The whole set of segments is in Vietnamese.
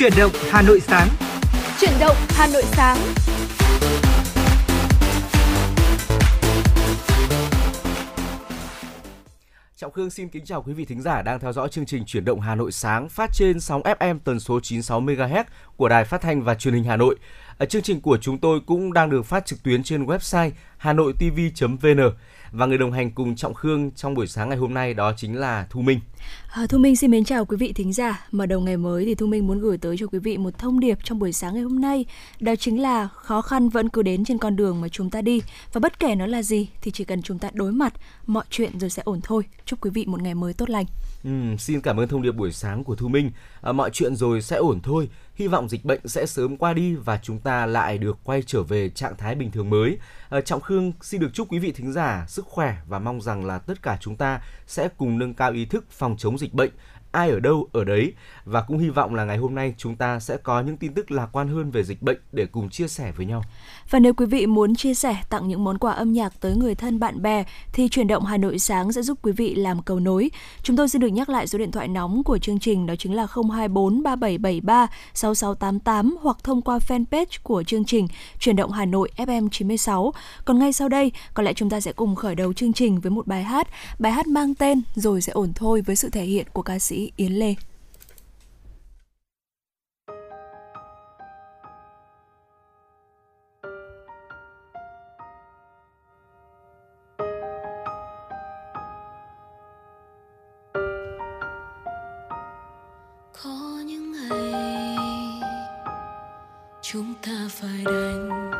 Chuyển động Hà Nội sáng. Chuyển động Hà Nội sáng. Trọng Khương xin kính chào quý vị thính giả đang theo dõi chương trình Chuyển động Hà Nội sáng phát trên sóng FM tần số 96 MHz của Đài Phát thanh và Truyền hình Hà Nội. Chương trình của chúng tôi cũng đang được phát trực tuyến trên website hanoitv.vn và người đồng hành cùng Trọng Khương trong buổi sáng ngày hôm nay đó chính là Thu Minh. À, Thu Minh xin mến chào quý vị thính giả. Mở đầu ngày mới thì Thu Minh muốn gửi tới cho quý vị một thông điệp trong buổi sáng ngày hôm nay. Đó chính là khó khăn vẫn cứ đến trên con đường mà chúng ta đi và bất kể nó là gì thì chỉ cần chúng ta đối mặt, mọi chuyện rồi sẽ ổn thôi. Chúc quý vị một ngày mới tốt lành. Ừ, xin cảm ơn thông điệp buổi sáng của Thu Minh. À, mọi chuyện rồi sẽ ổn thôi. Hy vọng dịch bệnh sẽ sớm qua đi và chúng ta lại được quay trở về trạng thái bình thường mới. À, Trọng Khương xin được chúc quý vị thính giả sức khỏe và mong rằng là tất cả chúng ta sẽ cùng nâng cao ý thức phòng chống dịch bệnh ai ở đâu ở đấy và cũng hy vọng là ngày hôm nay chúng ta sẽ có những tin tức lạc quan hơn về dịch bệnh để cùng chia sẻ với nhau. Và nếu quý vị muốn chia sẻ tặng những món quà âm nhạc tới người thân bạn bè thì chuyển động Hà Nội sáng sẽ giúp quý vị làm cầu nối. Chúng tôi xin được nhắc lại số điện thoại nóng của chương trình đó chính là 024 3773 6688 hoặc thông qua fanpage của chương trình Chuyển động Hà Nội FM 96. Còn ngay sau đây, có lẽ chúng ta sẽ cùng khởi đầu chương trình với một bài hát. Bài hát mang tên Rồi sẽ ổn thôi với sự thể hiện của ca sĩ Yến Lê. Chúng ta phải đành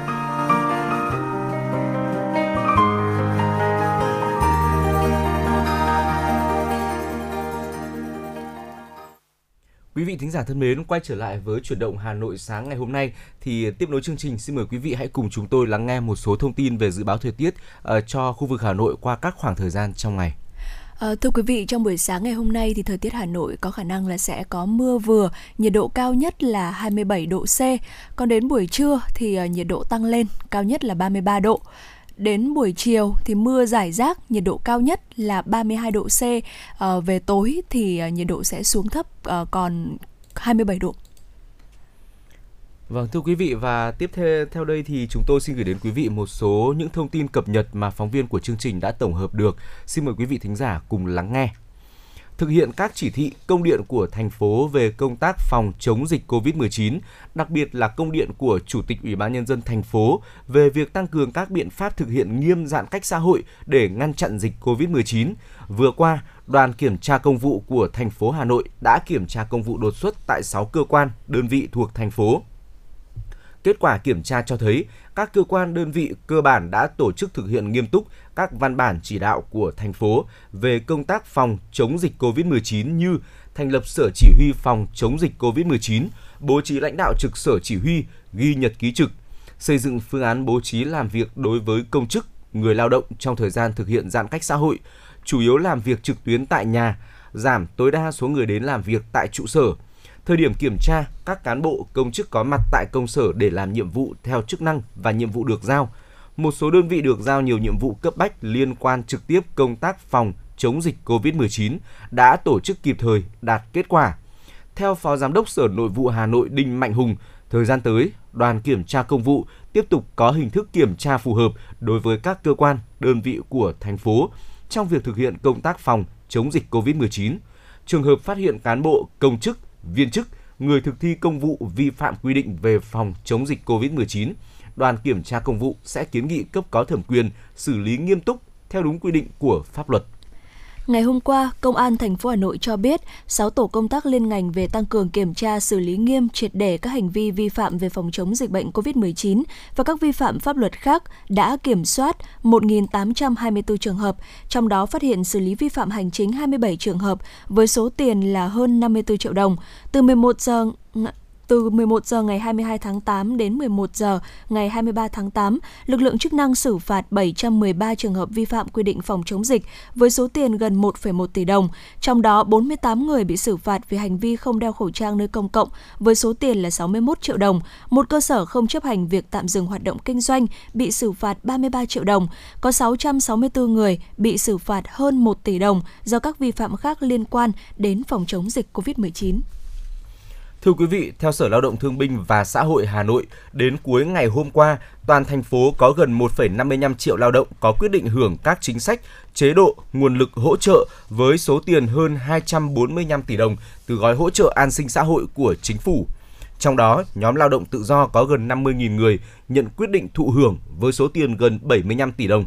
Quý vị thính giả thân mến, quay trở lại với chuyển động Hà Nội sáng ngày hôm nay thì tiếp nối chương trình xin mời quý vị hãy cùng chúng tôi lắng nghe một số thông tin về dự báo thời tiết uh, cho khu vực Hà Nội qua các khoảng thời gian trong ngày. À, thưa quý vị, trong buổi sáng ngày hôm nay thì thời tiết Hà Nội có khả năng là sẽ có mưa vừa, nhiệt độ cao nhất là 27 độ C. Còn đến buổi trưa thì uh, nhiệt độ tăng lên, cao nhất là 33 độ. Đến buổi chiều thì mưa giải rác, nhiệt độ cao nhất là 32 độ C. À, về tối thì ờ, nhiệt độ sẽ xuống thấp à, còn 27 độ. Vâng thưa quý vị và tiếp theo theo đây thì chúng tôi xin gửi đến quý vị một số những thông tin cập nhật mà phóng viên của chương trình đã tổng hợp được. Xin mời quý vị thính giả cùng lắng nghe. Thực hiện các chỉ thị công điện của thành phố về công tác phòng chống dịch COVID-19, đặc biệt là công điện của Chủ tịch Ủy ban nhân dân thành phố về việc tăng cường các biện pháp thực hiện nghiêm giãn cách xã hội để ngăn chặn dịch COVID-19. Vừa qua, đoàn kiểm tra công vụ của thành phố Hà Nội đã kiểm tra công vụ đột xuất tại 6 cơ quan, đơn vị thuộc thành phố. Kết quả kiểm tra cho thấy các cơ quan đơn vị cơ bản đã tổ chức thực hiện nghiêm túc các văn bản chỉ đạo của thành phố về công tác phòng chống dịch COVID-19 như thành lập sở chỉ huy phòng chống dịch COVID-19, bố trí lãnh đạo trực sở chỉ huy, ghi nhật ký trực, xây dựng phương án bố trí làm việc đối với công chức, người lao động trong thời gian thực hiện giãn cách xã hội, chủ yếu làm việc trực tuyến tại nhà, giảm tối đa số người đến làm việc tại trụ sở, Thời điểm kiểm tra, các cán bộ công chức có mặt tại công sở để làm nhiệm vụ theo chức năng và nhiệm vụ được giao. Một số đơn vị được giao nhiều nhiệm vụ cấp bách liên quan trực tiếp công tác phòng chống dịch COVID-19 đã tổ chức kịp thời, đạt kết quả. Theo Phó Giám đốc Sở Nội vụ Hà Nội Đinh Mạnh Hùng, thời gian tới, đoàn kiểm tra công vụ tiếp tục có hình thức kiểm tra phù hợp đối với các cơ quan, đơn vị của thành phố trong việc thực hiện công tác phòng chống dịch COVID-19. Trường hợp phát hiện cán bộ, công chức, viên chức, người thực thi công vụ vi phạm quy định về phòng chống dịch COVID-19, đoàn kiểm tra công vụ sẽ kiến nghị cấp có thẩm quyền xử lý nghiêm túc theo đúng quy định của pháp luật. Ngày hôm qua, Công an thành phố Hà Nội cho biết 6 tổ công tác liên ngành về tăng cường kiểm tra xử lý nghiêm triệt để các hành vi vi phạm về phòng chống dịch bệnh COVID-19 và các vi phạm pháp luật khác đã kiểm soát 1.824 trường hợp, trong đó phát hiện xử lý vi phạm hành chính 27 trường hợp với số tiền là hơn 54 triệu đồng. Từ 11 giờ từ 11 giờ ngày 22 tháng 8 đến 11 giờ ngày 23 tháng 8, lực lượng chức năng xử phạt 713 trường hợp vi phạm quy định phòng chống dịch với số tiền gần 1,1 tỷ đồng. Trong đó, 48 người bị xử phạt vì hành vi không đeo khẩu trang nơi công cộng với số tiền là 61 triệu đồng. Một cơ sở không chấp hành việc tạm dừng hoạt động kinh doanh bị xử phạt 33 triệu đồng. Có 664 người bị xử phạt hơn 1 tỷ đồng do các vi phạm khác liên quan đến phòng chống dịch COVID-19. Thưa quý vị, theo Sở Lao động Thương binh và Xã hội Hà Nội, đến cuối ngày hôm qua, toàn thành phố có gần 1,55 triệu lao động có quyết định hưởng các chính sách, chế độ, nguồn lực hỗ trợ với số tiền hơn 245 tỷ đồng từ gói hỗ trợ an sinh xã hội của chính phủ. Trong đó, nhóm lao động tự do có gần 50.000 người nhận quyết định thụ hưởng với số tiền gần 75 tỷ đồng.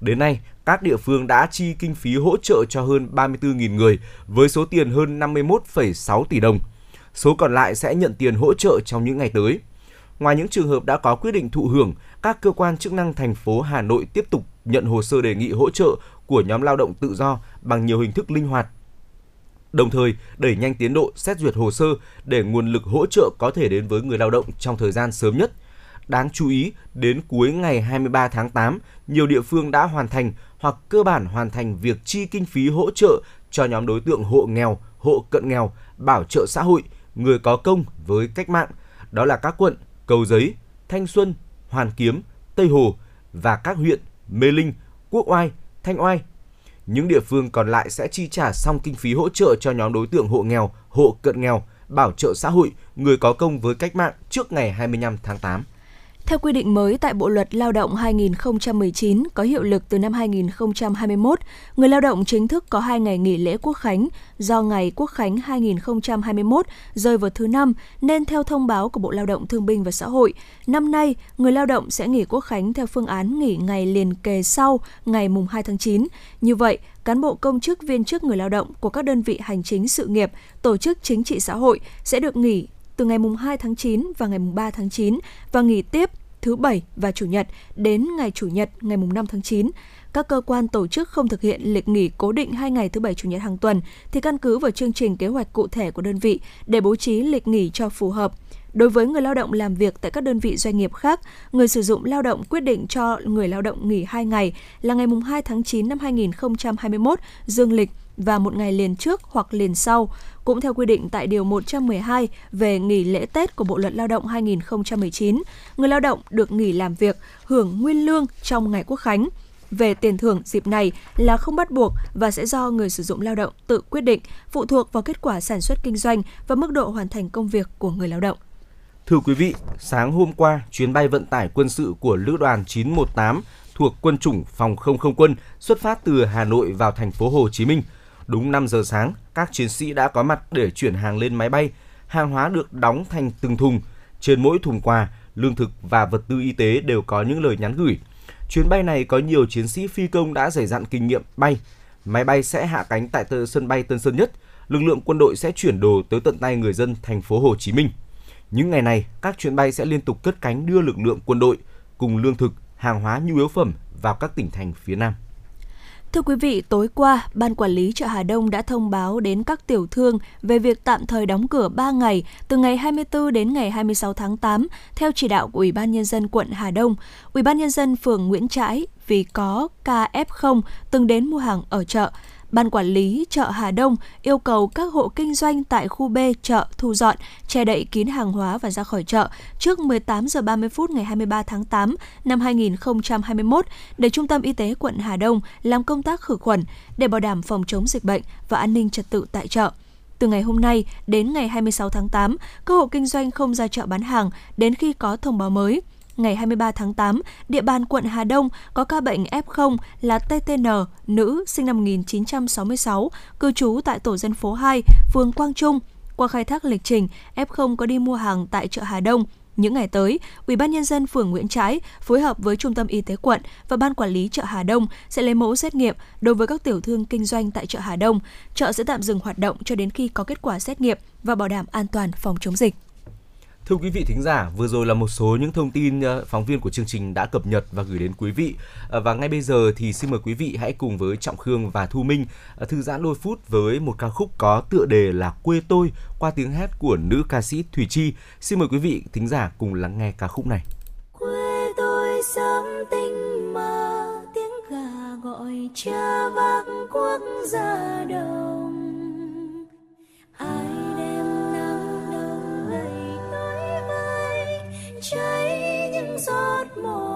Đến nay, các địa phương đã chi kinh phí hỗ trợ cho hơn 34.000 người với số tiền hơn 51,6 tỷ đồng – số còn lại sẽ nhận tiền hỗ trợ trong những ngày tới. Ngoài những trường hợp đã có quyết định thụ hưởng, các cơ quan chức năng thành phố Hà Nội tiếp tục nhận hồ sơ đề nghị hỗ trợ của nhóm lao động tự do bằng nhiều hình thức linh hoạt. Đồng thời, đẩy nhanh tiến độ xét duyệt hồ sơ để nguồn lực hỗ trợ có thể đến với người lao động trong thời gian sớm nhất. Đáng chú ý, đến cuối ngày 23 tháng 8, nhiều địa phương đã hoàn thành hoặc cơ bản hoàn thành việc chi kinh phí hỗ trợ cho nhóm đối tượng hộ nghèo, hộ cận nghèo, bảo trợ xã hội, người có công với cách mạng, đó là các quận Cầu Giấy, Thanh Xuân, Hoàn Kiếm, Tây Hồ và các huyện Mê Linh, Quốc Oai, Thanh Oai. Những địa phương còn lại sẽ chi trả xong kinh phí hỗ trợ cho nhóm đối tượng hộ nghèo, hộ cận nghèo, bảo trợ xã hội, người có công với cách mạng trước ngày 25 tháng 8. Theo quy định mới tại Bộ luật Lao động 2019 có hiệu lực từ năm 2021, người lao động chính thức có 2 ngày nghỉ lễ quốc khánh do ngày quốc khánh 2021 rơi vào thứ năm nên theo thông báo của Bộ Lao động Thương binh và Xã hội, năm nay người lao động sẽ nghỉ quốc khánh theo phương án nghỉ ngày liền kề sau ngày mùng 2 tháng 9. Như vậy, cán bộ công chức viên chức người lao động của các đơn vị hành chính sự nghiệp, tổ chức chính trị xã hội sẽ được nghỉ từ ngày mùng 2 tháng 9 và ngày mùng 3 tháng 9 và nghỉ tiếp thứ bảy và chủ nhật đến ngày chủ nhật ngày mùng 5 tháng 9. Các cơ quan tổ chức không thực hiện lịch nghỉ cố định hai ngày thứ bảy chủ nhật hàng tuần thì căn cứ vào chương trình kế hoạch cụ thể của đơn vị để bố trí lịch nghỉ cho phù hợp. Đối với người lao động làm việc tại các đơn vị doanh nghiệp khác, người sử dụng lao động quyết định cho người lao động nghỉ 2 ngày là ngày mùng 2 tháng 9 năm 2021 dương lịch và một ngày liền trước hoặc liền sau, cũng theo quy định tại Điều 112 về nghỉ lễ Tết của Bộ Luật Lao động 2019, người lao động được nghỉ làm việc, hưởng nguyên lương trong ngày quốc khánh. Về tiền thưởng dịp này là không bắt buộc và sẽ do người sử dụng lao động tự quyết định, phụ thuộc vào kết quả sản xuất kinh doanh và mức độ hoàn thành công việc của người lao động. Thưa quý vị, sáng hôm qua, chuyến bay vận tải quân sự của Lữ đoàn 918 thuộc quân chủng phòng không không quân xuất phát từ Hà Nội vào thành phố Hồ Chí Minh – Đúng 5 giờ sáng, các chiến sĩ đã có mặt để chuyển hàng lên máy bay. Hàng hóa được đóng thành từng thùng. Trên mỗi thùng quà, lương thực và vật tư y tế đều có những lời nhắn gửi. Chuyến bay này có nhiều chiến sĩ phi công đã dày dặn kinh nghiệm bay. Máy bay sẽ hạ cánh tại sân bay Tân Sơn Nhất. Lực lượng quân đội sẽ chuyển đồ tới tận tay người dân thành phố Hồ Chí Minh. Những ngày này, các chuyến bay sẽ liên tục cất cánh đưa lực lượng quân đội cùng lương thực, hàng hóa nhu yếu phẩm vào các tỉnh thành phía Nam. Thưa quý vị, tối qua, Ban Quản lý chợ Hà Đông đã thông báo đến các tiểu thương về việc tạm thời đóng cửa 3 ngày từ ngày 24 đến ngày 26 tháng 8 theo chỉ đạo của Ủy ban Nhân dân quận Hà Đông, Ủy ban Nhân dân phường Nguyễn Trãi vì có ca F0 từng đến mua hàng ở chợ. Ban quản lý chợ Hà Đông yêu cầu các hộ kinh doanh tại khu B chợ thu dọn, che đậy kín hàng hóa và ra khỏi chợ trước 18 giờ 30 phút ngày 23 tháng 8 năm 2021 để Trung tâm Y tế quận Hà Đông làm công tác khử khuẩn để bảo đảm phòng chống dịch bệnh và an ninh trật tự tại chợ. Từ ngày hôm nay đến ngày 26 tháng 8, các hộ kinh doanh không ra chợ bán hàng đến khi có thông báo mới – ngày 23 tháng 8, địa bàn quận Hà Đông có ca bệnh F0 là TTN, nữ, sinh năm 1966, cư trú tại tổ dân phố 2, phường Quang Trung. Qua khai thác lịch trình, F0 có đi mua hàng tại chợ Hà Đông, những ngày tới, Ủy ban nhân dân phường Nguyễn Trãi phối hợp với Trung tâm Y tế quận và ban quản lý chợ Hà Đông sẽ lấy mẫu xét nghiệm đối với các tiểu thương kinh doanh tại chợ Hà Đông. Chợ sẽ tạm dừng hoạt động cho đến khi có kết quả xét nghiệm và bảo đảm an toàn phòng chống dịch. Thưa quý vị thính giả, vừa rồi là một số những thông tin ờ, phóng viên của chương trình đã cập nhật và gửi đến quý vị. Ờ, và ngay bây giờ thì xin mời quý vị hãy cùng với Trọng Khương và Thu Minh ờ, thư giãn đôi phút với một ca khúc có tựa đề là Quê tôi qua tiếng hát của nữ ca sĩ Thủy Chi. Xin mời quý vị thính giả cùng lắng nghe ca khúc này. Quê tôi sớm tinh mơ tiếng gà gọi cha vác quốc gia đồng ai cháy những giọt mồ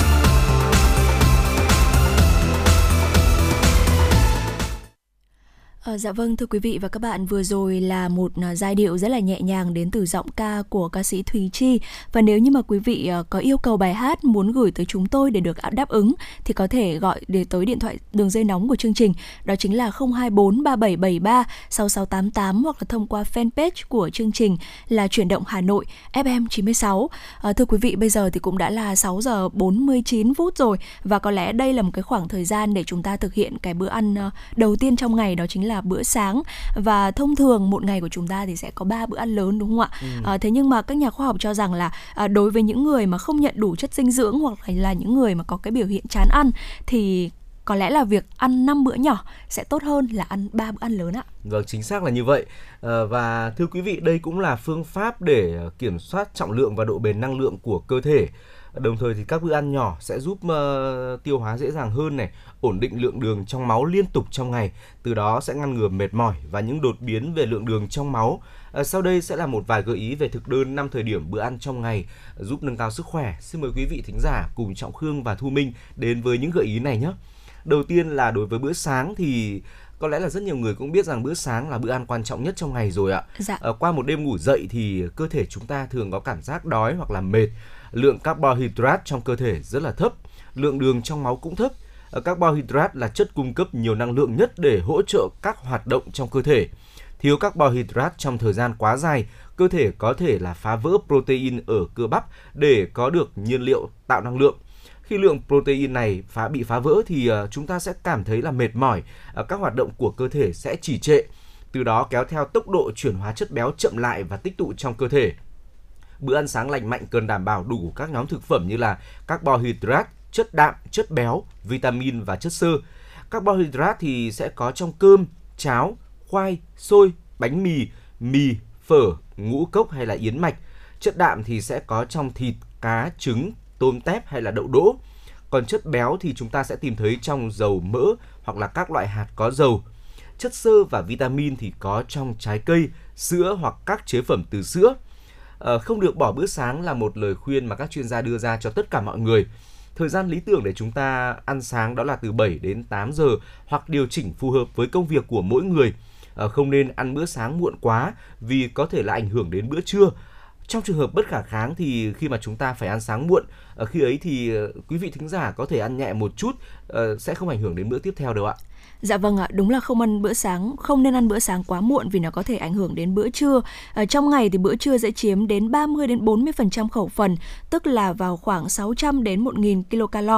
À, dạ vâng thưa quý vị và các bạn vừa rồi là một à, giai điệu rất là nhẹ nhàng đến từ giọng ca của ca sĩ Thùy Chi và nếu như mà quý vị à, có yêu cầu bài hát muốn gửi tới chúng tôi để được đáp ứng thì có thể gọi để tới điện thoại đường dây nóng của chương trình đó chính là 024 3773 6688 hoặc là thông qua fanpage của chương trình là chuyển động Hà Nội FM 96. À, thưa quý vị bây giờ thì cũng đã là 6 giờ 49 phút rồi và có lẽ đây là một cái khoảng thời gian để chúng ta thực hiện cái bữa ăn ờ, đầu tiên trong ngày đó chính là là bữa sáng và thông thường một ngày của chúng ta thì sẽ có ba bữa ăn lớn đúng không ạ? Ừ. À, thế nhưng mà các nhà khoa học cho rằng là à, đối với những người mà không nhận đủ chất dinh dưỡng hoặc là những người mà có cái biểu hiện chán ăn thì có lẽ là việc ăn 5 bữa nhỏ sẽ tốt hơn là ăn ba bữa ăn lớn ạ. Vâng, chính xác là như vậy. À, và thưa quý vị, đây cũng là phương pháp để kiểm soát trọng lượng và độ bền năng lượng của cơ thể. Đồng thời thì các bữa ăn nhỏ sẽ giúp uh, tiêu hóa dễ dàng hơn này, ổn định lượng đường trong máu liên tục trong ngày, từ đó sẽ ngăn ngừa mệt mỏi và những đột biến về lượng đường trong máu. Uh, sau đây sẽ là một vài gợi ý về thực đơn 5 thời điểm bữa ăn trong ngày giúp nâng cao sức khỏe. Xin mời quý vị thính giả cùng Trọng Khương và Thu Minh đến với những gợi ý này nhé. Đầu tiên là đối với bữa sáng thì có lẽ là rất nhiều người cũng biết rằng bữa sáng là bữa ăn quan trọng nhất trong ngày rồi ạ. Dạ. À, qua một đêm ngủ dậy thì cơ thể chúng ta thường có cảm giác đói hoặc là mệt lượng carbohydrate trong cơ thể rất là thấp, lượng đường trong máu cũng thấp. Ờ, carbohydrate là chất cung cấp nhiều năng lượng nhất để hỗ trợ các hoạt động trong cơ thể. Thiếu carbohydrate trong thời gian quá dài, cơ thể có thể là phá vỡ protein ở cơ bắp để có được nhiên liệu tạo năng lượng. Khi lượng protein này phá bị phá vỡ thì ờ, chúng ta sẽ cảm thấy là mệt mỏi, ờ, các hoạt động của cơ thể sẽ trì trệ, từ đó kéo theo tốc độ chuyển hóa chất béo chậm lại và tích tụ trong cơ thể bữa ăn sáng lành mạnh cần đảm bảo đủ các nhóm thực phẩm như là carbohydrate, chất đạm, chất béo, vitamin và chất xơ. Carbohydrate thì sẽ có trong cơm, cháo, khoai, xôi, bánh mì, mì, phở, ngũ cốc hay là yến mạch. Chất đạm thì sẽ có trong thịt, cá, trứng, tôm tép hay là đậu đỗ. Còn chất béo thì chúng ta sẽ tìm thấy trong dầu mỡ hoặc là các loại hạt có dầu. Chất xơ và vitamin thì có trong trái cây, sữa hoặc các chế phẩm từ sữa. À, không được bỏ bữa sáng là một lời khuyên mà các chuyên gia đưa ra cho tất cả mọi người. Thời gian lý tưởng để chúng ta ăn sáng đó là từ 7 đến 8 giờ hoặc điều chỉnh phù hợp với công việc của mỗi người. À, không nên ăn bữa sáng muộn quá vì có thể là ảnh hưởng đến bữa trưa. Trong trường hợp bất khả kháng thì khi mà chúng ta phải ăn sáng muộn, ở khi ấy thì ờ, quý vị thính giả có thể ăn nhẹ một chút ờ, sẽ không ảnh hưởng đến bữa tiếp theo đâu ạ. Dạ vâng ạ, đúng là không ăn bữa sáng, không nên ăn bữa sáng quá muộn vì nó có thể ảnh hưởng đến bữa trưa. Ở trong ngày thì bữa trưa sẽ chiếm đến 30 đến 40% khẩu phần, tức là vào khoảng 600 đến 1000 kcal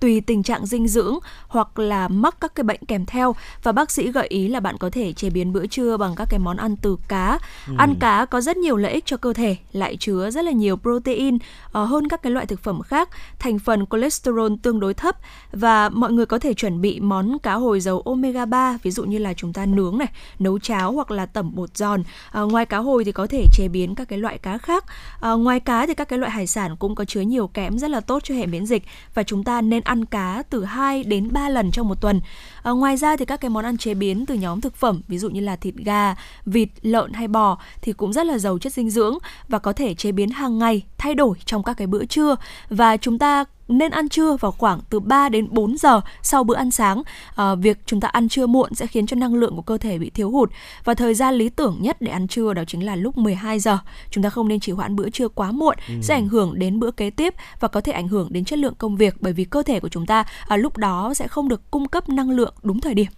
tùy tình trạng dinh dưỡng hoặc là mắc các cái bệnh kèm theo và bác sĩ gợi ý là bạn có thể chế biến bữa trưa bằng các cái món ăn từ cá. Ừ. Ăn cá có rất nhiều lợi ích cho cơ thể, lại chứa rất là nhiều protein uh, hơn các cái loại thực phẩm khác, thành phần cholesterol tương đối thấp và mọi người có thể chuẩn bị món cá hồi dầu omega 3 ví dụ như là chúng ta nướng này, nấu cháo hoặc là tẩm bột giòn. À, ngoài cá hồi thì có thể chế biến các cái loại cá khác. À, ngoài cá thì các cái loại hải sản cũng có chứa nhiều kẽm rất là tốt cho hệ miễn dịch và chúng ta nên ăn cá từ 2 đến 3 lần trong một tuần. À, ngoài ra thì các cái món ăn chế biến từ nhóm thực phẩm ví dụ như là thịt gà, vịt, lợn hay bò thì cũng rất là giàu chất dinh dưỡng và có thể chế biến hàng ngày thay đổi trong các cái bữa trưa và chúng ta nên ăn trưa vào khoảng từ 3 đến 4 giờ sau bữa ăn sáng. À, việc chúng ta ăn trưa muộn sẽ khiến cho năng lượng của cơ thể bị thiếu hụt và thời gian lý tưởng nhất để ăn trưa đó chính là lúc 12 giờ. Chúng ta không nên chỉ hoãn bữa trưa quá muộn ừ. sẽ ảnh hưởng đến bữa kế tiếp và có thể ảnh hưởng đến chất lượng công việc bởi vì cơ thể của chúng ta à, lúc đó sẽ không được cung cấp năng lượng đúng thời điểm.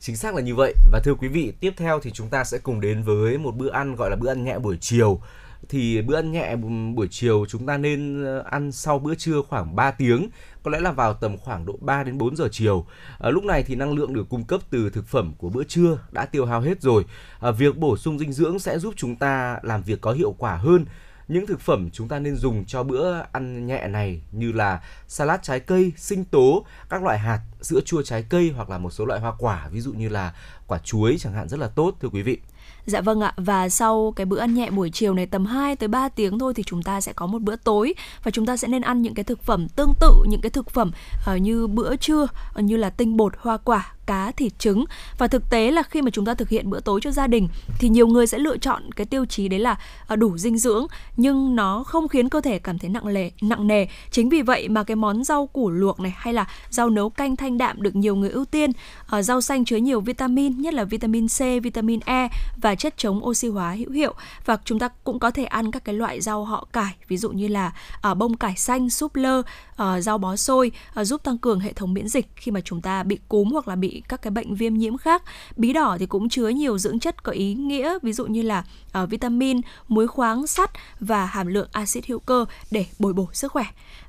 Chính xác là như vậy và thưa quý vị, tiếp theo thì chúng ta sẽ cùng đến với một bữa ăn gọi là bữa ăn nhẹ buổi chiều thì bữa ăn nhẹ buổi chiều chúng ta nên ờ, ăn sau bữa trưa khoảng 3 tiếng, có lẽ là vào tầm khoảng độ 3 đến 4 giờ chiều. À, lúc này thì năng lượng được cung cấp từ thực phẩm của bữa trưa đã tiêu hao hết rồi. À, việc bổ sung dinh dưỡng sẽ giúp chúng ta làm việc có hiệu quả hơn. Những thực phẩm chúng ta nên dùng cho bữa ăn nhẹ này như là salad trái cây, sinh tố, các loại hạt, sữa chua trái cây hoặc là một số loại hoa quả, ví dụ như là quả chuối chẳng hạn rất là tốt thưa quý vị. Dạ vâng ạ, và sau cái bữa ăn nhẹ buổi chiều này tầm 2 tới 3 tiếng thôi thì chúng ta sẽ có một bữa tối. Và chúng ta sẽ nên ăn những cái thực phẩm tương tự những cái thực phẩm uh, như bữa trưa uh, như là tinh bột, hoa quả, cá, thịt, trứng và thực tế là khi mà chúng ta thực hiện bữa tối cho gia đình thì nhiều người sẽ lựa chọn cái tiêu chí đấy là à, đủ dinh dưỡng nhưng nó không khiến cơ thể cảm thấy nặng lề, nặng nề. Chính vì vậy mà cái món rau củ luộc này hay là rau nấu canh thanh đạm được nhiều người ưu tiên. Uh, rau xanh chứa nhiều vitamin, nhất là vitamin C, vitamin E và chất chống oxy hóa hữu hiệu và chúng ta cũng có thể ăn các cái loại rau họ cải ví dụ như là à, bông cải xanh, súp lơ, ờ, rau bó xôi ờ, giúp tăng cường hệ thống miễn dịch khi mà chúng ta bị cúm hoặc là bị các cái bệnh viêm nhiễm khác. Bí đỏ thì cũng chứa nhiều dưỡng chất có ý nghĩa ví dụ như là uh, vitamin, muối khoáng, sắt và hàm lượng axit hữu cơ để bồi bổ sức khỏe.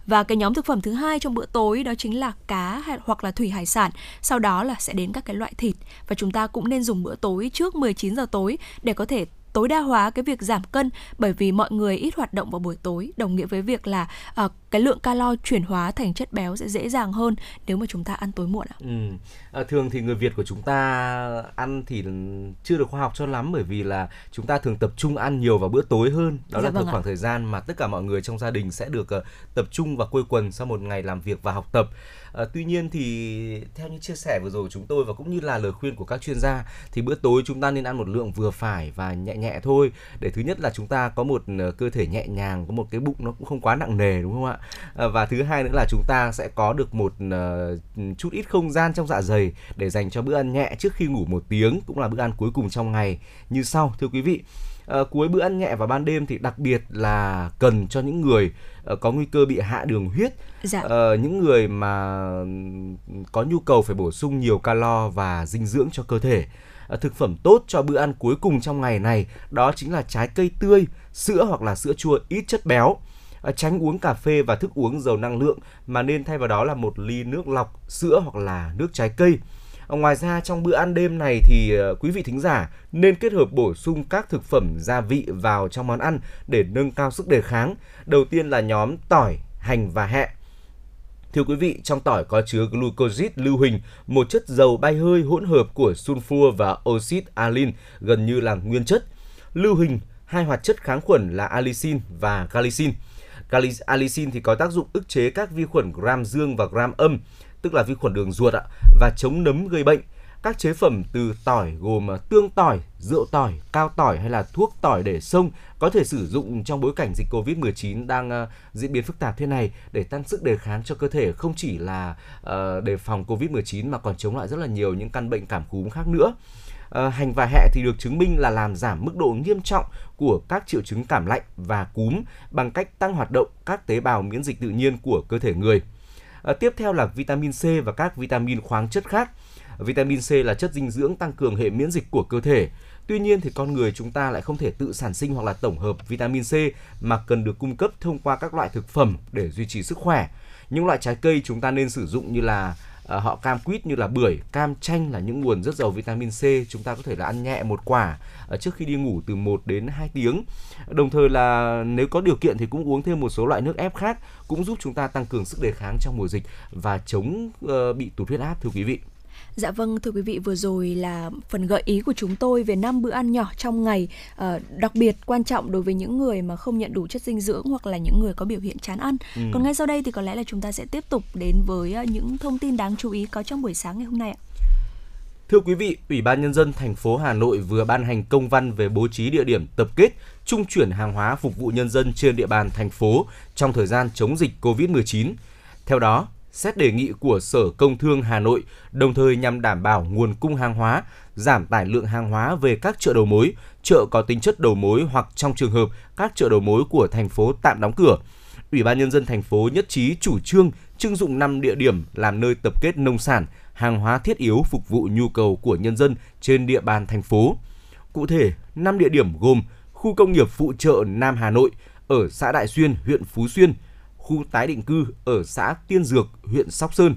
Và cái nhóm thực phẩm thứ hai trong bữa tối đó chính là cá hoặc là thủy hải sản. Sau đó là sẽ đến các cái loại thịt và chúng ta cũng nên dùng bữa tối trước 19 giờ tối để có thể tối đa hóa cái việc giảm cân bởi vì mọi người ít hoạt động vào buổi tối đồng nghĩa với việc là uh, cái lượng calo chuyển hóa thành chất béo sẽ dễ dàng hơn nếu mà chúng ta ăn tối muộn ạ. Ừ. À, thường thì người Việt của chúng ta ăn thì chưa được khoa học cho lắm bởi vì là chúng ta thường tập trung ăn nhiều vào bữa tối hơn. Đó dạ là vâng khoảng thời gian mà tất cả mọi người trong gia đình sẽ được uh, tập trung và quây quần sau một ngày làm việc và học tập. À, tuy nhiên thì theo những chia sẻ vừa rồi của chúng tôi và cũng như là lời khuyên của các chuyên gia thì bữa tối chúng ta nên ăn một lượng vừa phải và nhẹ nhẹ thôi để thứ nhất là chúng ta có một ờ, cơ thể nhẹ nhàng, có một cái bụng nó cũng không quá nặng nề đúng không ạ? À, và thứ hai nữa là chúng ta sẽ có được một uh, chút ít không gian trong dạ dày để dành cho bữa ăn nhẹ trước khi ngủ một tiếng cũng là bữa ăn cuối cùng trong ngày như sau thưa quý vị à, cuối bữa ăn nhẹ vào ban đêm thì đặc biệt là cần cho những người có nguy cơ bị hạ đường huyết. Dạ. uh, những người mà có nhu cầu phải bổ sung nhiều calo và dinh dưỡng cho cơ thể. Uh, thực phẩm tốt cho bữa ăn cuối cùng trong ngày này đó chính là trái cây tươi sữa hoặc là sữa chua ít chất béo. Tránh uống cà phê và thức uống giàu năng lượng mà nên thay vào đó là một ly nước lọc sữa hoặc là nước trái cây Ờ, ngoài ra trong bữa ăn đêm này thì ờ, quý vị thính giả nên kết hợp bổ sung các thực phẩm gia vị vào trong món ăn để nâng cao sức đề kháng. Đầu tiên là nhóm tỏi, hành và hẹ. Thưa quý vị, trong tỏi có chứa glucosid lưu huỳnh, một chất dầu bay hơi hỗn hợp của sulfur và oxit alin gần như là nguyên chất. Lưu huỳnh, hai hoạt chất kháng khuẩn là allicin và galicin. Allicin thì có tác dụng ức chế các vi khuẩn gram dương và gram âm tức là vi khuẩn đường ruột ạ, và chống nấm gây bệnh. Các chế phẩm từ tỏi gồm à, tương tỏi, rượu tỏi, cao tỏi hay là thuốc tỏi để sông có thể sử dụng trong bối cảnh dịch Covid-19 đang à, diễn biến phức tạp thế này để tăng sức đề kháng cho cơ thể không chỉ là uh, đề phòng Covid-19 mà còn chống lại rất là nhiều những căn bệnh cảm cúm khác nữa. Uh, hành và hẹ thì được chứng minh là làm giảm mức độ nghiêm trọng của các triệu chứng cảm lạnh và cúm bằng cách tăng hoạt động các tế bào miễn dịch tự nhiên của cơ thể người. À, tiếp theo là vitamin C và các vitamin khoáng chất khác. Vitamin C là chất dinh dưỡng tăng cường hệ miễn dịch của cơ thể. Tuy nhiên thì con người chúng ta lại không thể tự sản sinh hoặc là tổng hợp vitamin C mà cần được cung cấp thông qua các loại thực phẩm để duy trì sức khỏe. Những loại trái cây chúng ta nên sử dụng như là à, họ cam quýt như là bưởi, cam chanh là những nguồn rất giàu vitamin C. Chúng ta có thể là ăn nhẹ một quả à, trước khi đi ngủ từ 1 đến 2 tiếng. Đồng thời là nếu có điều kiện thì cũng uống thêm một số loại nước ép khác cũng giúp chúng ta tăng cường sức đề kháng trong mùa dịch và chống uh, bị tụt huyết áp thưa quý vị. Dạ vâng, thưa quý vị, vừa rồi là phần gợi ý của chúng tôi về năm bữa ăn nhỏ trong ngày, uh, đặc biệt quan trọng đối với những người mà không nhận đủ chất dinh dưỡng hoặc là những người có biểu hiện chán ăn. Ừ. Còn ngay sau đây thì có lẽ là chúng ta sẽ tiếp tục đến với uh, những thông tin đáng chú ý có trong buổi sáng ngày hôm nay ạ. Thưa quý vị, Ủy ban nhân dân thành phố Hà Nội vừa ban hành công văn về bố trí địa điểm tập kết trung chuyển hàng hóa phục vụ nhân dân trên địa bàn thành phố trong thời gian chống dịch COVID-19. Theo đó, xét đề nghị của Sở Công Thương Hà Nội, đồng thời nhằm đảm bảo nguồn cung hàng hóa, giảm tải lượng hàng hóa về các chợ đầu mối, chợ có tính chất đầu mối hoặc trong trường hợp các chợ đầu mối của thành phố tạm đóng cửa. Ủy ban nhân dân thành phố nhất trí chủ trương trưng dụng 5 địa điểm làm nơi tập kết nông sản, hàng hóa thiết yếu phục vụ nhu cầu của nhân dân trên địa bàn thành phố. Cụ thể, 5 địa điểm gồm khu công nghiệp phụ trợ Nam Hà Nội ở xã Đại Xuyên, huyện Phú Xuyên, khu tái định cư ở xã Tiên Dược, huyện Sóc Sơn,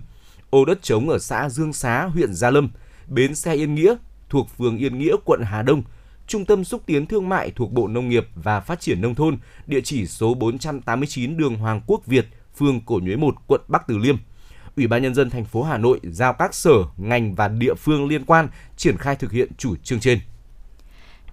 ô đất trống ở xã Dương Xá, huyện Gia Lâm, bến xe Yên Nghĩa thuộc phường Yên Nghĩa, quận Hà Đông, Trung tâm xúc tiến thương mại thuộc Bộ Nông nghiệp và Phát triển Nông thôn, địa chỉ số 489 đường Hoàng Quốc Việt, phường Cổ Nhuế 1, quận Bắc Từ Liêm. Ủy ban nhân dân thành phố Hà Nội giao các sở, ngành và địa phương liên quan triển khai thực hiện chủ trương trên.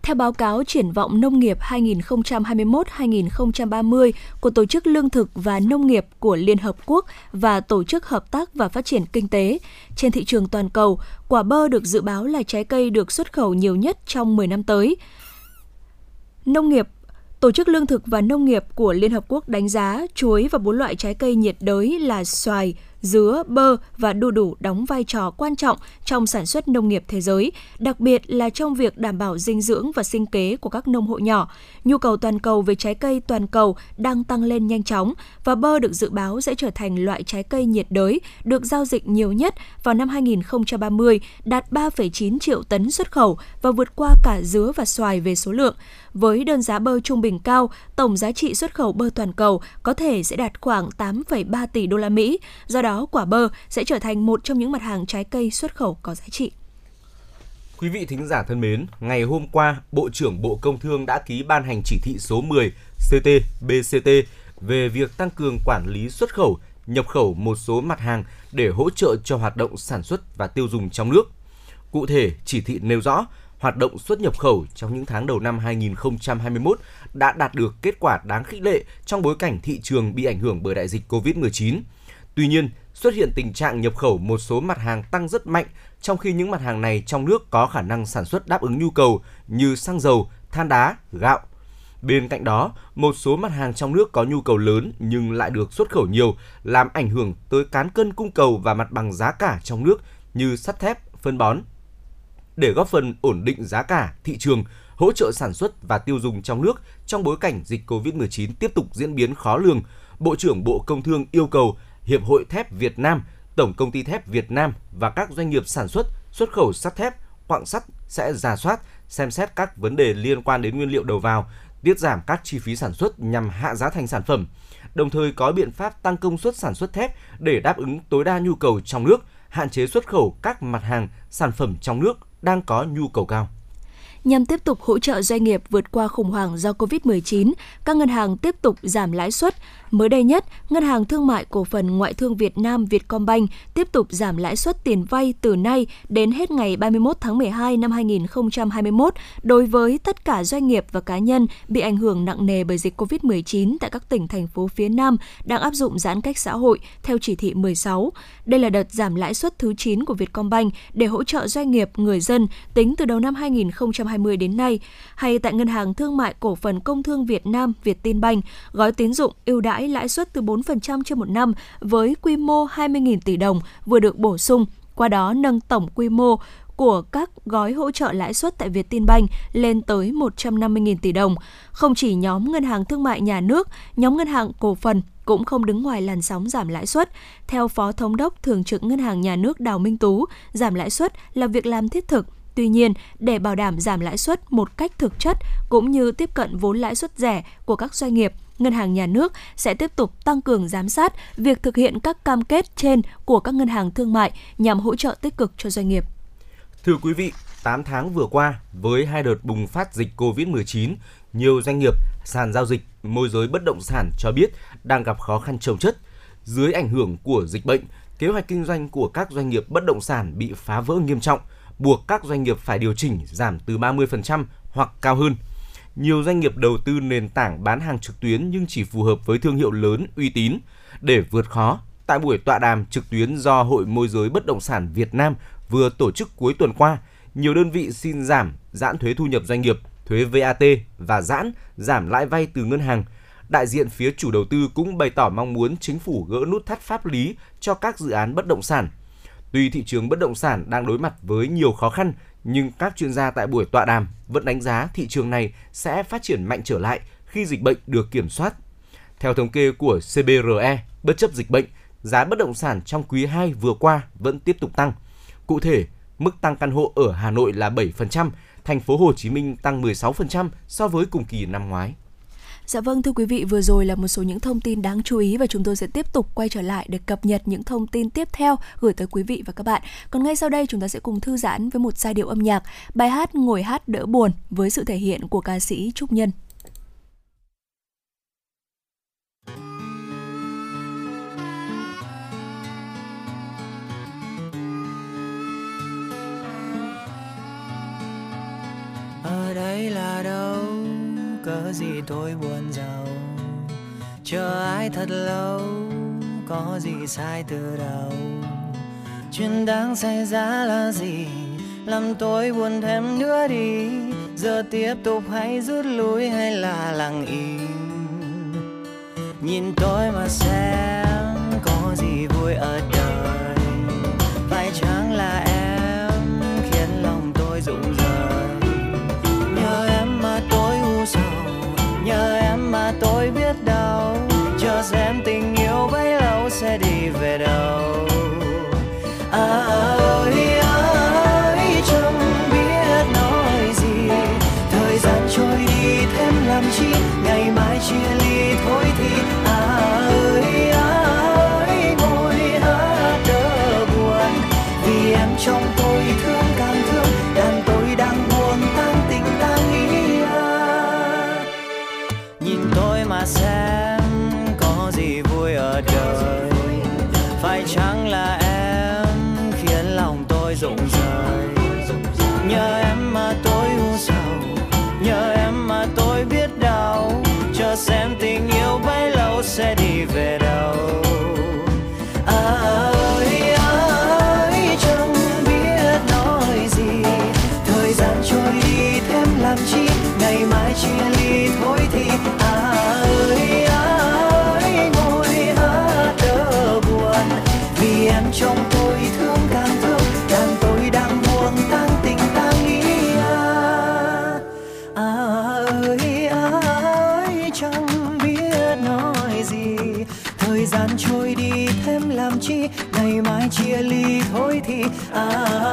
Theo báo cáo triển vọng nông nghiệp 2021-2030 của Tổ chức Lương thực và Nông nghiệp của Liên Hợp Quốc và Tổ chức Hợp tác và Phát triển Kinh tế, trên thị trường toàn cầu, quả bơ được dự báo là trái cây được xuất khẩu nhiều nhất trong 10 năm tới. Nông nghiệp Tổ chức Lương thực và Nông nghiệp của Liên Hợp Quốc đánh giá chuối và bốn loại trái cây nhiệt đới là xoài, dứa, bơ và đu đủ đóng vai trò quan trọng trong sản xuất nông nghiệp thế giới, đặc biệt là trong việc đảm bảo dinh dưỡng và sinh kế của các nông hộ nhỏ. Nhu cầu toàn cầu về trái cây toàn cầu đang tăng lên nhanh chóng và bơ được dự báo sẽ trở thành loại trái cây nhiệt đới được giao dịch nhiều nhất vào năm 2030, đạt 3,9 triệu tấn xuất khẩu và vượt qua cả dứa và xoài về số lượng. Với đơn giá bơ trung bình cao, tổng giá trị xuất khẩu bơ toàn cầu có thể sẽ đạt khoảng 8,3 tỷ đô la Mỹ. Do đó, quả bơ sẽ trở thành một trong những mặt hàng trái cây xuất khẩu có giá trị. Quý vị thính giả thân mến, ngày hôm qua, Bộ trưởng Bộ Công Thương đã ký ban hành chỉ thị số 10 CT-BCT về việc tăng cường quản lý xuất khẩu, nhập khẩu một số mặt hàng để hỗ trợ cho hoạt động sản xuất và tiêu dùng trong nước. Cụ thể, chỉ thị nêu rõ, hoạt động xuất nhập khẩu trong những tháng đầu năm 2021 đã đạt được kết quả đáng khích lệ trong bối cảnh thị trường bị ảnh hưởng bởi đại dịch COVID-19. Tuy nhiên, xuất hiện tình trạng nhập khẩu một số mặt hàng tăng rất mạnh, trong khi những mặt hàng này trong nước có khả năng sản xuất đáp ứng nhu cầu như xăng dầu, than đá, gạo. Bên cạnh đó, một số mặt hàng trong nước có nhu cầu lớn nhưng lại được xuất khẩu nhiều, làm ảnh hưởng tới cán cân cung cầu và mặt bằng giá cả trong nước như sắt thép, phân bón. Để góp phần ổn định giá cả thị trường, hỗ trợ sản xuất và tiêu dùng trong nước trong bối cảnh dịch COVID-19 tiếp tục diễn biến khó lường, Bộ trưởng Bộ Công Thương yêu cầu Hiệp hội Thép Việt Nam, Tổng công ty thép Việt Nam và các doanh nghiệp sản xuất, xuất khẩu sắt thép, quặng sắt sẽ giả soát, xem xét các vấn đề liên quan đến nguyên liệu đầu vào, tiết giảm các chi phí sản xuất nhằm hạ giá thành sản phẩm, đồng thời có biện pháp tăng công suất sản xuất thép để đáp ứng tối đa nhu cầu trong nước, hạn chế xuất khẩu các mặt hàng, sản phẩm trong nước đang có nhu cầu cao. Nhằm tiếp tục hỗ trợ doanh nghiệp vượt qua khủng hoảng do COVID-19, các ngân hàng tiếp tục giảm lãi suất, Mới đây nhất, Ngân hàng Thương mại Cổ phần Ngoại thương Việt Nam Vietcombank tiếp tục giảm lãi suất tiền vay từ nay đến hết ngày 31 tháng 12 năm 2021 đối với tất cả doanh nghiệp và cá nhân bị ảnh hưởng nặng nề bởi dịch COVID-19 tại các tỉnh thành phố phía Nam đang áp dụng giãn cách xã hội theo chỉ thị 16. Đây là đợt giảm lãi suất thứ 9 của Vietcombank để hỗ trợ doanh nghiệp, người dân tính từ đầu năm 2020 đến nay. Hay tại Ngân hàng Thương mại Cổ phần Công thương Việt Nam Vietinbank, gói tín dụng ưu đãi lãi lãi suất từ 4% trên một năm với quy mô 20.000 tỷ đồng vừa được bổ sung, qua đó nâng tổng quy mô của các gói hỗ trợ lãi suất tại Vietinbank lên tới 150.000 tỷ đồng. Không chỉ nhóm ngân hàng thương mại nhà nước, nhóm ngân hàng cổ phần cũng không đứng ngoài làn sóng giảm lãi suất. Theo Phó Thống đốc Thường trực Ngân hàng Nhà nước Đào Minh Tú, giảm lãi suất là việc làm thiết thực, Tuy nhiên, để bảo đảm giảm lãi suất một cách thực chất cũng như tiếp cận vốn lãi suất rẻ của các doanh nghiệp, Ngân hàng Nhà nước sẽ tiếp tục tăng cường giám sát việc thực hiện các cam kết trên của các ngân hàng thương mại nhằm hỗ trợ tích cực cho doanh nghiệp. Thưa quý vị, 8 tháng vừa qua, với hai đợt bùng phát dịch COVID-19, nhiều doanh nghiệp, sàn giao dịch, môi giới bất động sản cho biết đang gặp khó khăn trồng chất. Dưới ảnh hưởng của dịch bệnh, kế hoạch kinh doanh của các doanh nghiệp bất động sản bị phá vỡ nghiêm trọng, buộc các doanh nghiệp phải điều chỉnh giảm từ 30% hoặc cao hơn. Nhiều doanh nghiệp đầu tư nền tảng bán hàng trực tuyến nhưng chỉ phù hợp với thương hiệu lớn uy tín. Để vượt khó, tại buổi tọa đàm trực tuyến do Hội môi giới bất động sản Việt Nam vừa tổ chức cuối tuần qua, nhiều đơn vị xin giảm, giãn thuế thu nhập doanh nghiệp, thuế VAT và giãn, giảm lãi vay từ ngân hàng. Đại diện phía chủ đầu tư cũng bày tỏ mong muốn chính phủ gỡ nút thắt pháp lý cho các dự án bất động sản. Tuy thị trường bất động sản đang đối mặt với nhiều khó khăn, nhưng các chuyên gia tại buổi tọa đàm vẫn đánh giá thị trường này sẽ phát triển mạnh trở lại khi dịch bệnh được kiểm soát. Theo thống kê của CBRE, bất chấp dịch bệnh, giá bất động sản trong quý 2 vừa qua vẫn tiếp tục tăng. Cụ thể, mức tăng căn hộ ở Hà Nội là 7%, thành phố Hồ Chí Minh tăng 16% so với cùng kỳ năm ngoái. Dạ vâng thưa quý vị, vừa rồi là một số những thông tin đáng chú ý và chúng tôi sẽ tiếp tục quay trở lại để cập nhật những thông tin tiếp theo gửi tới quý vị và các bạn. Còn ngay sau đây chúng ta sẽ cùng thư giãn với một giai điệu âm nhạc, bài hát Ngồi hát đỡ buồn với sự thể hiện của ca sĩ Trúc Nhân. ở đây là đâu cớ gì tôi buồn giàu? Chờ ai thật lâu, có gì sai từ đầu? Chuyện đáng xảy ra là gì? Làm tôi buồn thêm nữa đi. Giờ tiếp tục hay rút lui hay là lặng im? Nhìn tôi mà xem có gì vui ở đời. Sẽ thì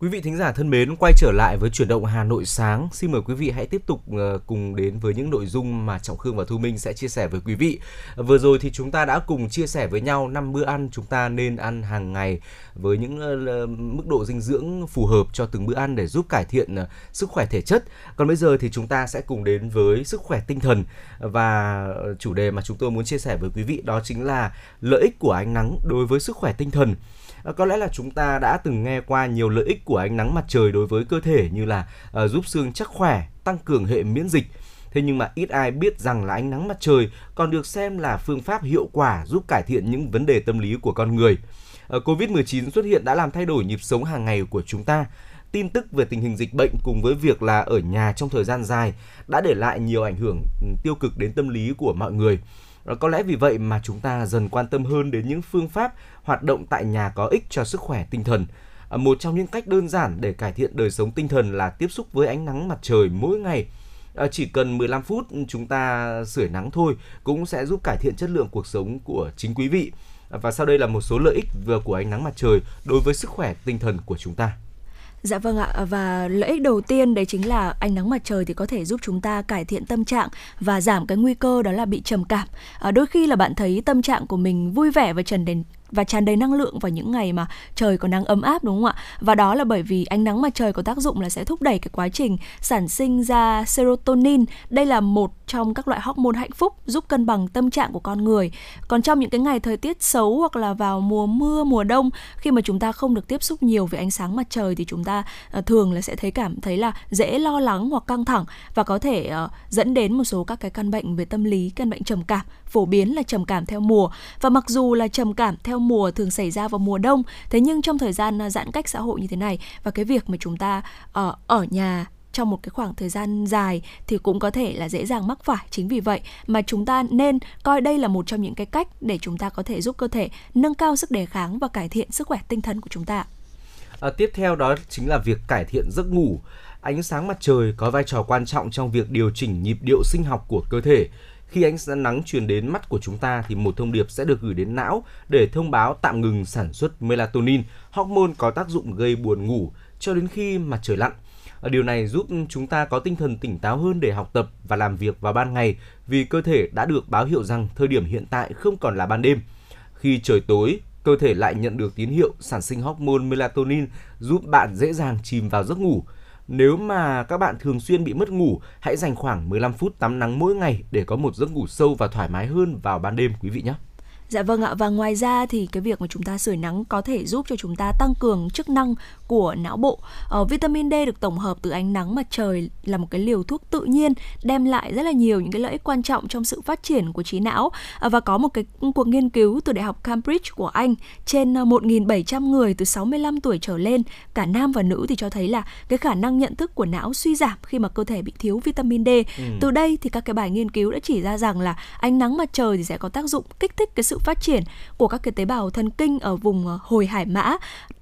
Quý vị thính giả thân mến, quay trở lại với chuyển động Hà Nội sáng. Xin mời quý vị hãy tiếp tục ờ, cùng đến với những nội dung mà Trọng Khương và Thu Minh sẽ chia sẻ với quý vị. Vừa rồi thì chúng ta đã cùng chia sẻ với nhau năm bữa ăn chúng ta nên ăn hàng ngày với những ờ, mức độ dinh dưỡng phù hợp cho từng bữa ăn để giúp cải thiện ờ, sức khỏe thể chất. Còn bây giờ thì chúng ta sẽ cùng đến với sức khỏe tinh thần và chủ đề mà chúng tôi muốn chia sẻ với quý vị đó chính là lợi ích của ánh nắng đối với sức khỏe tinh thần. Ờ, có lẽ là chúng ta đã từng nghe qua nhiều lợi ích của ánh nắng mặt trời đối với cơ thể như là uh, giúp xương chắc khỏe, tăng cường hệ miễn dịch. Thế nhưng mà ít ai biết rằng là ánh nắng mặt trời còn được xem là phương pháp hiệu quả giúp cải thiện những vấn đề tâm lý của con người. Ờ, uh, Covid-19 xuất hiện đã làm thay đổi nhịp sống hàng ngày của chúng ta. Tin tức về tình hình dịch bệnh cùng với việc là ở nhà trong thời gian dài đã để lại nhiều ảnh hưởng ừ, tiêu cực đến tâm lý của mọi người. Ờ, có lẽ vì vậy mà chúng ta dần quan tâm hơn đến những phương pháp hoạt động tại nhà có ích cho sức khỏe tinh thần. Ờ, một trong những cách đơn giản để cải thiện đời sống tinh thần là tiếp xúc với ánh nắng mặt trời mỗi ngày. Ờ, chỉ cần 15 phút chúng ta sưởi nắng thôi cũng sẽ giúp cải thiện chất lượng cuộc sống của chính quý vị. Và sau đây là một số lợi ích vừa của ánh nắng mặt trời đối với sức khỏe tinh thần của chúng ta. Dạ vâng ạ và lợi ích đầu tiên đấy chính là ánh nắng mặt trời thì có thể giúp chúng ta cải thiện tâm trạng và giảm cái nguy cơ đó là bị trầm cảm. À, đôi khi là bạn thấy tâm trạng của mình vui vẻ và trần đến và tràn đầy năng lượng vào những ngày mà trời có nắng ấm áp đúng không ạ? Và đó là bởi vì ánh nắng mặt trời có tác dụng là sẽ thúc đẩy cái quá trình sản sinh ra serotonin. Đây là một trong các loại hormone hạnh phúc giúp cân bằng tâm trạng của con người. Còn trong những cái ngày thời tiết xấu hoặc là vào mùa mưa, mùa đông khi mà chúng ta không được tiếp xúc nhiều với ánh sáng mặt trời thì chúng ta ờ, thường là sẽ thấy cảm thấy là dễ lo lắng hoặc căng thẳng và có thể ờ, dẫn đến một số các cái căn bệnh về tâm lý, căn bệnh trầm cảm, phổ biến là trầm cảm theo mùa. Và mặc dù là trầm cảm theo mùa thường xảy ra vào mùa đông, thế nhưng trong thời gian à, giãn cách xã hội như thế này và cái việc mà chúng ta ở ở nhà trong một cái khoảng thời gian dài thì cũng có thể là dễ dàng mắc phải. Chính vì vậy mà chúng ta nên coi đây là một trong những cái cách để chúng ta có thể giúp cơ thể nâng cao sức đề kháng và cải thiện sức khỏe tinh thần của chúng ta. À, tiếp theo đó chính là việc cải thiện giấc ngủ. Ánh sáng mặt trời có vai trò quan trọng trong việc điều chỉnh nhịp điệu sinh học của cơ thể khi ánh nắng truyền đến mắt của chúng ta thì một thông điệp sẽ được gửi đến não để thông báo tạm ngừng sản xuất melatonin, hormone có tác dụng gây buồn ngủ cho đến khi mặt trời lặn. Điều này giúp chúng ta có tinh thần tỉnh táo hơn để học tập và làm việc vào ban ngày vì cơ thể đã được báo hiệu rằng thời điểm hiện tại không còn là ban đêm. Khi trời tối, cơ thể lại nhận được tín hiệu sản sinh hormone melatonin giúp bạn dễ dàng chìm vào giấc ngủ. Nếu mà các bạn thường xuyên bị mất ngủ, hãy dành khoảng 15 phút tắm nắng mỗi ngày để có một giấc ngủ sâu và thoải mái hơn vào ban đêm quý vị nhé. Dạ vâng ạ và ngoài ra thì cái việc mà chúng ta sưởi nắng có thể giúp cho chúng ta tăng cường chức năng của não bộ. Ờ, vitamin D được tổng hợp từ ánh nắng mặt trời là một cái liều thuốc tự nhiên đem lại rất là nhiều những cái lợi ích quan trọng trong sự phát triển của trí não ờ, và có một cái cuộc nghiên cứu từ Đại học Cambridge của Anh trên 1.700 ờ, người từ 65 tuổi trở lên cả nam và nữ thì cho thấy là cái khả năng nhận thức của não suy giảm khi mà cơ thể bị thiếu vitamin D. Ừ. Từ đây thì các cái bài nghiên cứu đã chỉ ra rằng là ánh nắng mặt trời thì sẽ có tác dụng kích thích cái sự phát triển của các cái tế bào thần kinh ở vùng ờ, hồi hải mã.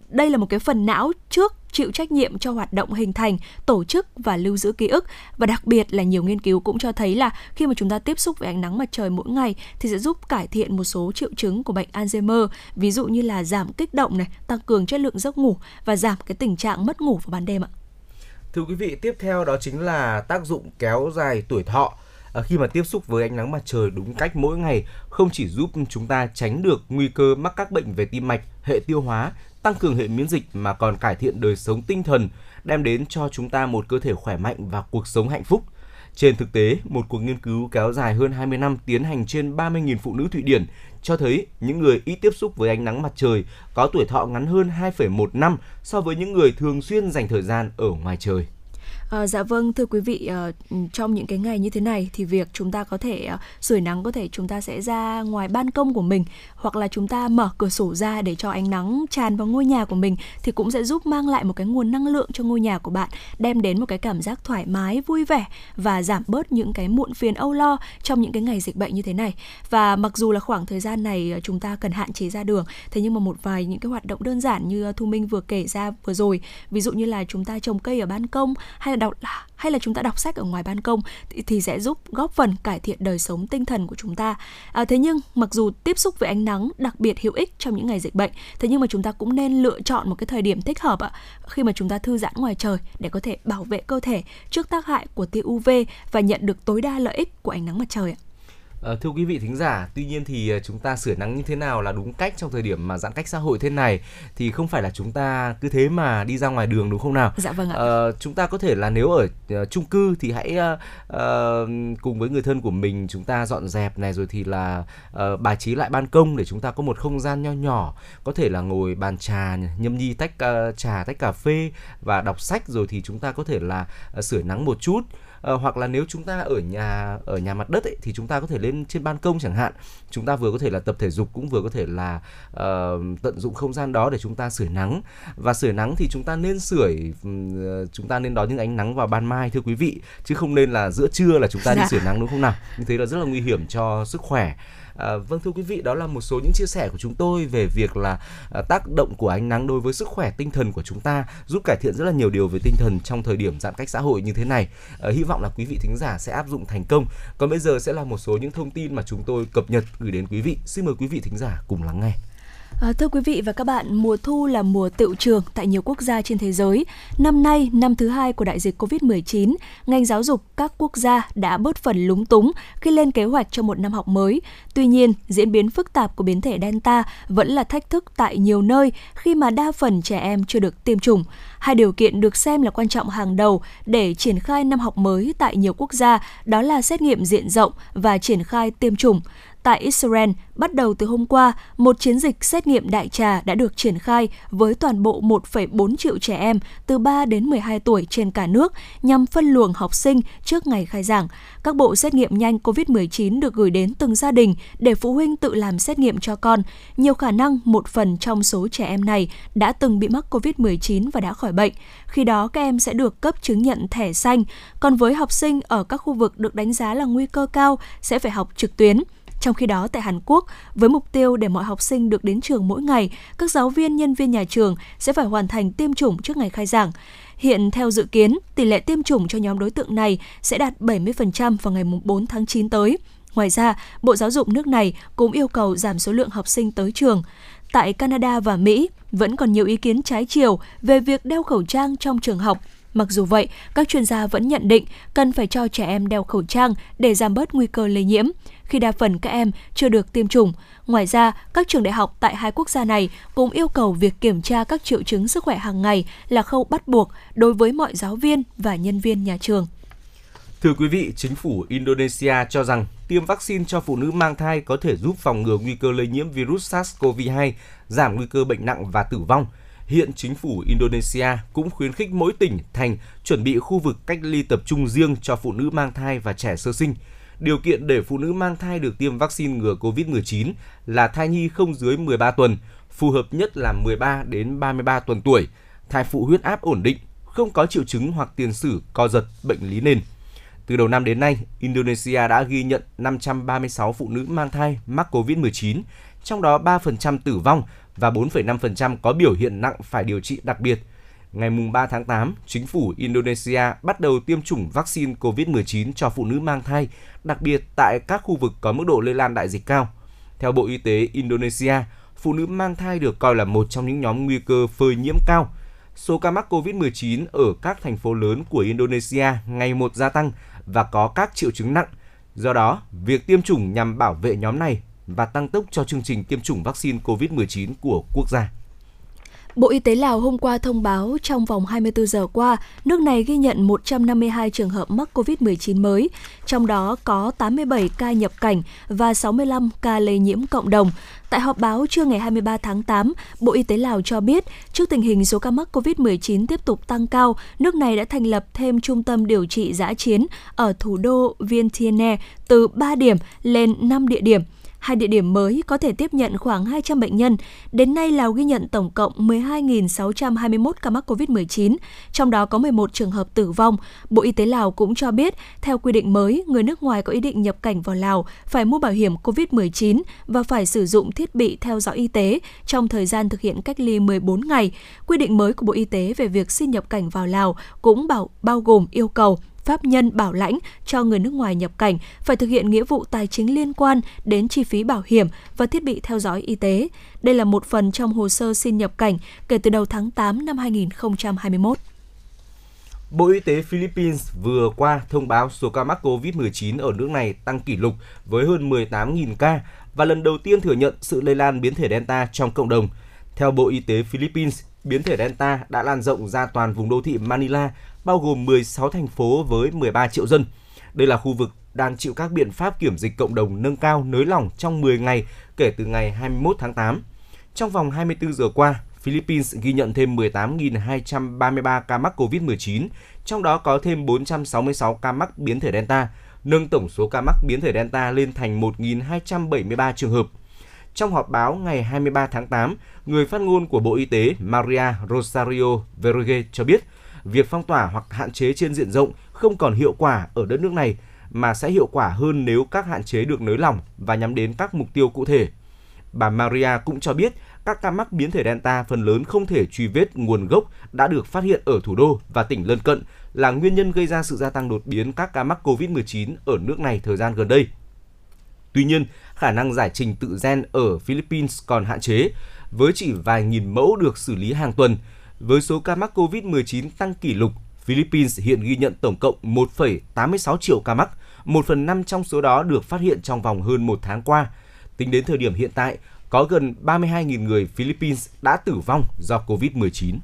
Đây là một cái phần não trước chịu trách nhiệm cho hoạt động hình thành, tổ chức và lưu giữ ký ức. Và đặc biệt là nhiều nghiên cứu cũng cho thấy là khi mà chúng ta tiếp xúc với ánh nắng mặt trời mỗi ngày thì sẽ giúp cải thiện một số triệu chứng của bệnh Alzheimer, ví dụ như là giảm kích động này, tăng cường chất lượng giấc ngủ và giảm cái tình trạng mất ngủ vào ban đêm ạ. Thưa quý vị, tiếp theo đó chính là tác dụng kéo dài tuổi thọ. À, khi mà tiếp xúc với ánh nắng mặt trời đúng cách mỗi ngày không chỉ giúp chúng ta tránh được nguy cơ mắc các bệnh về tim mạch, hệ tiêu hóa tăng cường hệ miễn dịch mà còn cải thiện đời sống tinh thần, đem đến cho chúng ta một cơ thể khỏe mạnh và cuộc sống hạnh phúc. Trên thực tế, một cuộc nghiên cứu kéo dài hơn 20 năm tiến hành trên 30.000 phụ nữ Thụy Điển cho thấy những người ít tiếp xúc với ánh nắng mặt trời có tuổi thọ ngắn hơn 2,1 năm so với những người thường xuyên dành thời gian ở ngoài trời. À, dạ vâng thưa quý vị à, trong những cái ngày như thế này thì việc chúng ta có thể à, sưởi nắng có thể chúng ta sẽ ra ngoài ban công của mình hoặc là chúng ta mở cửa sổ ra để cho ánh nắng tràn vào ngôi nhà của mình thì cũng sẽ giúp mang lại một cái nguồn năng lượng cho ngôi nhà của bạn đem đến một cái cảm giác thoải mái vui vẻ và giảm bớt những cái muộn phiền âu lo trong những cái ngày dịch bệnh như thế này. Và mặc dù là khoảng thời gian này chúng ta cần hạn chế ra đường thế nhưng mà một vài những cái hoạt động đơn giản như thu minh vừa kể ra vừa rồi ví dụ như là chúng ta trồng cây ở ban công hay là đọc hay là chúng ta đọc sách ở ngoài ban công thì, thì sẽ giúp góp phần cải thiện đời sống tinh thần của chúng ta. À, thế nhưng mặc dù tiếp xúc với ánh nắng đặc biệt hữu ích trong những ngày dịch bệnh, thế nhưng mà chúng ta cũng nên lựa chọn một cái thời điểm thích hợp ạ khi mà chúng ta thư giãn ngoài trời để có thể bảo vệ cơ thể trước tác hại của tia UV và nhận được tối đa lợi ích của ánh nắng mặt trời ạ. À, thưa quý vị thính giả, tuy nhiên thì ờ, chúng ta sửa nắng như thế nào là đúng cách trong thời điểm mà giãn cách xã hội thế này thì không phải là chúng ta cứ thế mà đi ra ngoài đường đúng không nào? Dạ vâng ạ. À, chúng ta có thể là nếu ở uh, chung cư thì hãy uh, uh, cùng với người thân của mình chúng ta dọn dẹp này rồi thì là uh, bài trí lại ban công để chúng ta có một không gian nho nhỏ, có thể là ngồi bàn trà nhâm nhi tách uh, trà tách cà phê và đọc sách rồi thì chúng ta có thể là uh, sửa nắng một chút uh, hoặc là nếu chúng ta ở nhà ở nhà mặt đất ấy, thì chúng ta có thể lên trên ban công chẳng hạn. Chúng ta vừa có thể là tập thể dục cũng vừa có thể là uh, tận dụng không gian đó để chúng ta sưởi nắng. Và sưởi nắng thì chúng ta nên sưởi uh, chúng ta nên đón những ánh nắng vào ban mai thưa quý vị. Chứ không nên là giữa trưa là chúng ta đi dạ. sưởi nắng đúng không nào? Như thế là rất là nguy hiểm cho sức khỏe À, vâng thưa quý vị, đó là một số những chia sẻ của chúng tôi về việc là à, tác động của ánh nắng đối với sức khỏe tinh thần của chúng ta, giúp cải thiện rất là nhiều điều về tinh thần trong thời điểm giãn cách xã hội như thế này. À, hy vọng là quý vị thính giả sẽ áp dụng thành công. Còn bây giờ sẽ là một số những thông tin mà chúng tôi cập nhật gửi đến quý vị. Xin mời quý vị thính giả cùng lắng nghe. À, thưa quý vị và các bạn, mùa thu là mùa tự trường tại nhiều quốc gia trên thế giới. Năm nay, năm thứ hai của đại dịch Covid-19, ngành giáo dục các quốc gia đã bớt phần lúng túng khi lên kế hoạch cho một năm học mới. Tuy nhiên, diễn biến phức tạp của biến thể Delta vẫn là thách thức tại nhiều nơi khi mà đa phần trẻ em chưa được tiêm chủng. Hai điều kiện được xem là quan trọng hàng đầu để triển khai năm học mới tại nhiều quốc gia đó là xét nghiệm diện rộng và triển khai tiêm chủng. Tại Israel, bắt đầu từ hôm qua, một chiến dịch xét nghiệm đại trà đã được triển khai với toàn bộ 1,4 triệu trẻ em từ 3 đến 12 tuổi trên cả nước nhằm phân luồng học sinh trước ngày khai giảng. Các bộ xét nghiệm nhanh COVID-19 được gửi đến từng gia đình để phụ huynh tự làm xét nghiệm cho con. Nhiều khả năng một phần trong số trẻ em này đã từng bị mắc COVID-19 và đã khỏi bệnh. Khi đó các em sẽ được cấp chứng nhận thẻ xanh. Còn với học sinh ở các khu vực được đánh giá là nguy cơ cao sẽ phải học trực tuyến. Trong khi đó tại Hàn Quốc, với mục tiêu để mọi học sinh được đến trường mỗi ngày, các giáo viên, nhân viên nhà trường sẽ phải hoàn thành tiêm chủng trước ngày khai giảng. Hiện theo dự kiến, tỷ lệ tiêm chủng cho nhóm đối tượng này sẽ đạt 70% vào ngày 4 tháng 9 tới. Ngoài ra, Bộ Giáo dục nước này cũng yêu cầu giảm số lượng học sinh tới trường. Tại Canada và Mỹ, vẫn còn nhiều ý kiến trái chiều về việc đeo khẩu trang trong trường học. Mặc dù vậy, các chuyên gia vẫn nhận định cần phải cho trẻ em đeo khẩu trang để giảm bớt nguy cơ lây nhiễm khi đa phần các em chưa được tiêm chủng. Ngoài ra, các trường đại học tại hai quốc gia này cũng yêu cầu việc kiểm tra các triệu chứng sức khỏe hàng ngày là khâu bắt buộc đối với mọi giáo viên và nhân viên nhà trường. Thưa quý vị, chính phủ Indonesia cho rằng tiêm vaccine cho phụ nữ mang thai có thể giúp phòng ngừa nguy cơ lây nhiễm virus SARS-CoV-2, giảm nguy cơ bệnh nặng và tử vong. Hiện chính phủ Indonesia cũng khuyến khích mỗi tỉnh, thành chuẩn bị khu vực cách ly tập trung riêng cho phụ nữ mang thai và trẻ sơ sinh – Điều kiện để phụ nữ mang thai được tiêm vaccine ngừa COVID-19 là thai nhi không dưới 13 tuần, phù hợp nhất là 13 đến 33 tuần tuổi, thai phụ huyết áp ổn định, không có triệu chứng hoặc tiền sử co giật, bệnh lý nền. Từ đầu năm đến nay, Indonesia đã ghi nhận 536 phụ nữ mang thai mắc COVID-19, trong đó 3% tử vong và 4,5% có biểu hiện nặng phải điều trị đặc biệt – ngày 3 tháng 8, chính phủ Indonesia bắt đầu tiêm chủng vaccine COVID-19 cho phụ nữ mang thai, đặc biệt tại các khu vực có mức độ lây lan đại dịch cao. Theo Bộ Y tế Indonesia, phụ nữ mang thai được coi là một trong những nhóm nguy cơ phơi nhiễm cao. Số ca mắc COVID-19 ở các thành phố lớn của Indonesia ngày một gia tăng và có các triệu chứng nặng. Do đó, việc tiêm chủng nhằm bảo vệ nhóm này và tăng tốc cho chương trình tiêm chủng vaccine COVID-19 của quốc gia. Bộ Y tế Lào hôm qua thông báo trong vòng 24 giờ qua, nước này ghi nhận 152 trường hợp mắc COVID-19 mới, trong đó có 87 ca nhập cảnh và 65 ca lây nhiễm cộng đồng. Tại họp báo trưa ngày 23 tháng 8, Bộ Y tế Lào cho biết, trước tình hình số ca mắc COVID-19 tiếp tục tăng cao, nước này đã thành lập thêm trung tâm điều trị giã chiến ở thủ đô Vientiane từ 3 điểm lên 5 địa điểm – Hai địa điểm mới có thể tiếp nhận khoảng 200 bệnh nhân. Đến nay, Lào ghi nhận tổng cộng 12.621 ca mắc COVID-19, trong đó có 11 trường hợp tử vong. Bộ Y tế Lào cũng cho biết, theo quy định mới, người nước ngoài có ý định nhập cảnh vào Lào phải mua bảo hiểm COVID-19 và phải sử dụng thiết bị theo dõi y tế trong thời gian thực hiện cách ly 14 ngày. Quy định mới của Bộ Y tế về việc xin nhập cảnh vào Lào cũng bảo bao gồm yêu cầu pháp nhân bảo lãnh cho người nước ngoài nhập cảnh phải thực hiện nghĩa vụ tài chính liên quan đến chi phí bảo hiểm và thiết bị theo dõi y tế. Đây là một phần trong hồ sơ xin nhập cảnh kể từ đầu tháng 8 năm 2021. Bộ Y tế Philippines vừa qua thông báo số ca mắc COVID-19 ở nước này tăng kỷ lục với hơn 18.000 ca và lần đầu tiên thừa nhận sự lây lan biến thể Delta trong cộng đồng. Theo Bộ Y tế Philippines, biến thể Delta đã lan rộng ra toàn vùng đô thị Manila bao gồm 16 thành phố với 13 triệu dân. Đây là khu vực đang chịu các biện pháp kiểm dịch cộng đồng nâng cao nới lỏng trong 10 ngày kể từ ngày 21 tháng 8. Trong vòng 24 giờ qua, Philippines ghi nhận thêm 18.233 ca mắc COVID-19, trong đó có thêm 466 ca mắc biến thể Delta, nâng tổng số ca mắc biến thể Delta lên thành 1.273 trường hợp. Trong họp báo ngày 23 tháng 8, người phát ngôn của Bộ Y tế Maria Rosario Verge cho biết – việc phong tỏa hoặc hạn chế trên diện rộng không còn hiệu quả ở đất nước này mà sẽ hiệu quả hơn nếu các hạn chế được nới lỏng và nhắm đến các mục tiêu cụ thể. Bà Maria cũng cho biết các ca mắc biến thể Delta phần lớn không thể truy vết nguồn gốc đã được phát hiện ở thủ đô và tỉnh lân cận là nguyên nhân gây ra sự gia tăng đột biến các ca mắc COVID-19 ở nước này thời gian gần đây. Tuy nhiên, khả năng giải trình tự gen ở Philippines còn hạn chế, với chỉ vài nghìn mẫu được xử lý hàng tuần – với số ca mắc COVID-19 tăng kỷ lục, Philippines hiện ghi nhận tổng cộng 1,86 triệu ca mắc, 1 phần 5 trong số đó được phát hiện trong vòng hơn một tháng qua. Tính đến thời điểm hiện tại, có gần 32.000 người Philippines đã tử vong do COVID-19.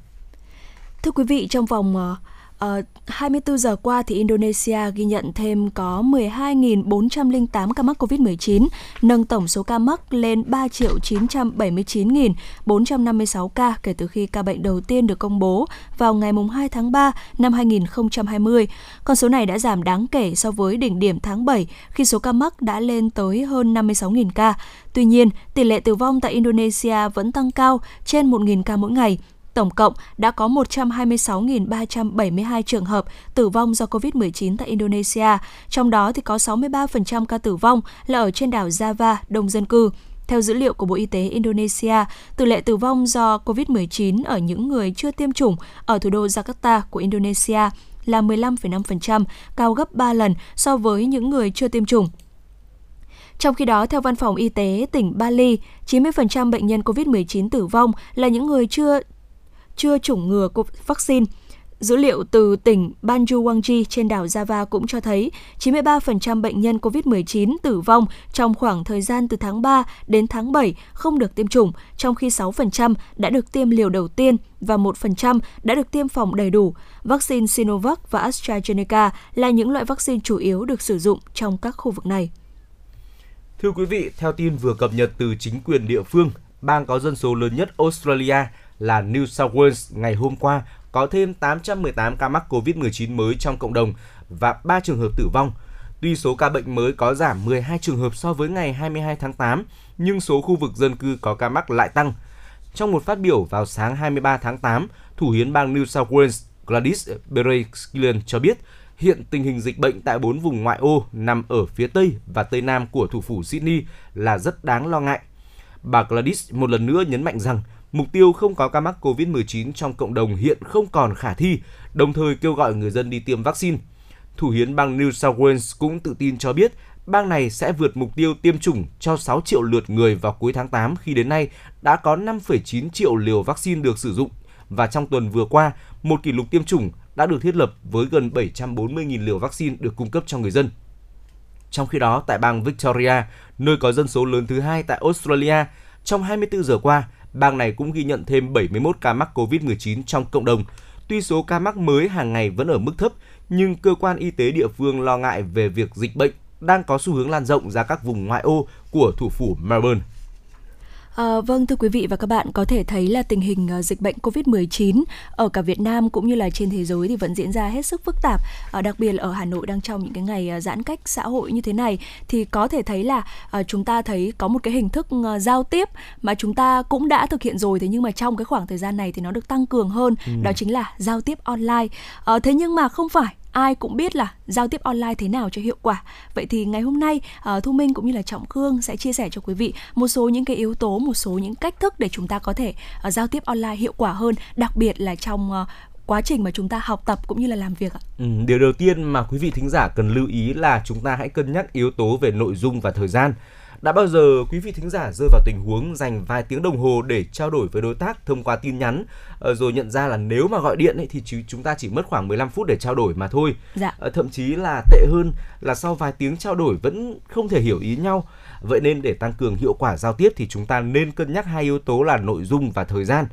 Thưa quý vị, trong vòng ờ, Ờ, uh, 24 giờ qua thì Indonesia ghi nhận thêm có 12.408 ca mắc COVID-19, nâng tổng số ca mắc lên 3 979.456 ca kể từ khi ca bệnh đầu tiên được công bố vào ngày 2 tháng 3 năm 2020. Con số này đã giảm đáng kể so với đỉnh điểm tháng 7 khi số ca mắc đã lên tới hơn 56.000 ca. Tuy nhiên, tỷ lệ tử vong tại Indonesia vẫn tăng cao trên 1.000 ca mỗi ngày – Tổng cộng đã có 126.372 trường hợp tử vong do COVID-19 tại Indonesia, trong đó thì có 63% ca tử vong là ở trên đảo Java, đông dân cư. Theo dữ liệu của Bộ Y tế Indonesia, tỷ lệ tử vong do COVID-19 ở những người chưa tiêm chủng ở thủ đô Jakarta của Indonesia là 15,5%, cao gấp 3 lần so với những người chưa tiêm chủng. Trong khi đó, theo Văn phòng Y tế tỉnh Bali, 90% bệnh nhân COVID-19 tử vong là những người chưa chưa chủng ngừa vaccine. Dữ liệu từ tỉnh Banjuwangi trên đảo Java cũng cho thấy 93% bệnh nhân COVID-19 tử vong trong khoảng thời gian từ tháng 3 đến tháng 7 không được tiêm chủng, trong khi 6% đã được tiêm liều đầu tiên và 1% đã được tiêm phòng đầy đủ. Vaccine Sinovac và AstraZeneca là những loại vaccine chủ yếu được sử dụng trong các khu vực này. Thưa quý vị, theo tin vừa cập nhật từ chính quyền địa phương, bang có dân số lớn nhất Australia là New South Wales ngày hôm qua có thêm 818 ca mắc COVID-19 mới trong cộng đồng và 3 trường hợp tử vong. Tuy số ca bệnh mới có giảm 12 trường hợp so với ngày 22 tháng 8, nhưng số khu vực dân cư có ca mắc lại tăng. Trong một phát biểu vào sáng 23 tháng 8, Thủ hiến bang New South Wales Gladys Berejiklian cho biết hiện tình hình dịch bệnh tại bốn vùng ngoại ô nằm ở phía Tây và Tây Nam của thủ phủ Sydney là rất đáng lo ngại. Bà Gladys một lần nữa nhấn mạnh rằng Mục tiêu không có ca mắc COVID-19 trong cộng đồng hiện không còn khả thi, đồng thời kêu gọi người dân đi tiêm vaccine. Thủ hiến bang New South Wales cũng tự tin cho biết bang này sẽ vượt mục tiêu tiêm chủng cho 6 triệu lượt người vào cuối tháng 8 khi đến nay đã có 5,9 triệu liều vaccine được sử dụng và trong tuần vừa qua, một kỷ lục tiêm chủng đã được thiết lập với gần 740.000 liều vaccine được cung cấp cho người dân. Trong khi đó, tại bang Victoria, nơi có dân số lớn thứ hai tại Australia, trong 24 giờ qua, bang này cũng ghi nhận thêm 71 ca mắc COVID-19 trong cộng đồng. Tuy số ca mắc mới hàng ngày vẫn ở mức thấp, nhưng cơ quan y tế địa phương lo ngại về việc dịch bệnh đang có xu hướng lan rộng ra các vùng ngoại ô của thủ phủ Melbourne. À, vâng thưa quý vị và các bạn có thể thấy là tình hình uh, dịch bệnh Covid-19 ở cả Việt Nam cũng như là trên thế giới thì vẫn diễn ra hết sức phức tạp. À, đặc biệt là ở Hà Nội đang trong những cái ngày uh, giãn cách xã hội như thế này thì có thể thấy là uh, chúng ta thấy có một cái hình thức uh, giao tiếp mà chúng ta cũng đã thực hiện rồi thế nhưng mà trong cái khoảng thời gian này thì nó được tăng cường hơn ừ. đó chính là giao tiếp online. À, thế nhưng mà không phải ai cũng biết là giao tiếp online thế nào cho hiệu quả. Vậy thì ngày hôm nay uh, Thu Minh cũng như là Trọng Khương sẽ chia sẻ cho quý vị một số những cái yếu tố, một số những cách thức để chúng ta có thể uh, giao tiếp online hiệu quả hơn, đặc biệt là trong uh, quá trình mà chúng ta học tập cũng như là làm việc ạ. Ừ, điều đầu tiên mà quý vị thính giả cần lưu ý là chúng ta hãy cân nhắc yếu tố về nội dung và thời gian. Đã bao giờ quý vị thính giả rơi vào tình huống dành vài tiếng đồng hồ để trao đổi với đối tác thông qua tin nhắn ờ, rồi nhận ra là nếu mà gọi điện ấy, thì chúng ta chỉ mất khoảng 15 phút để trao đổi mà thôi. Dạ. Ờ, thậm chí là tệ hơn là sau vài tiếng trao đổi vẫn không thể hiểu ý nhau. Vậy nên để tăng cường hiệu quả giao tiếp thì chúng ta nên cân nhắc hai yếu tố là nội dung và thời gian.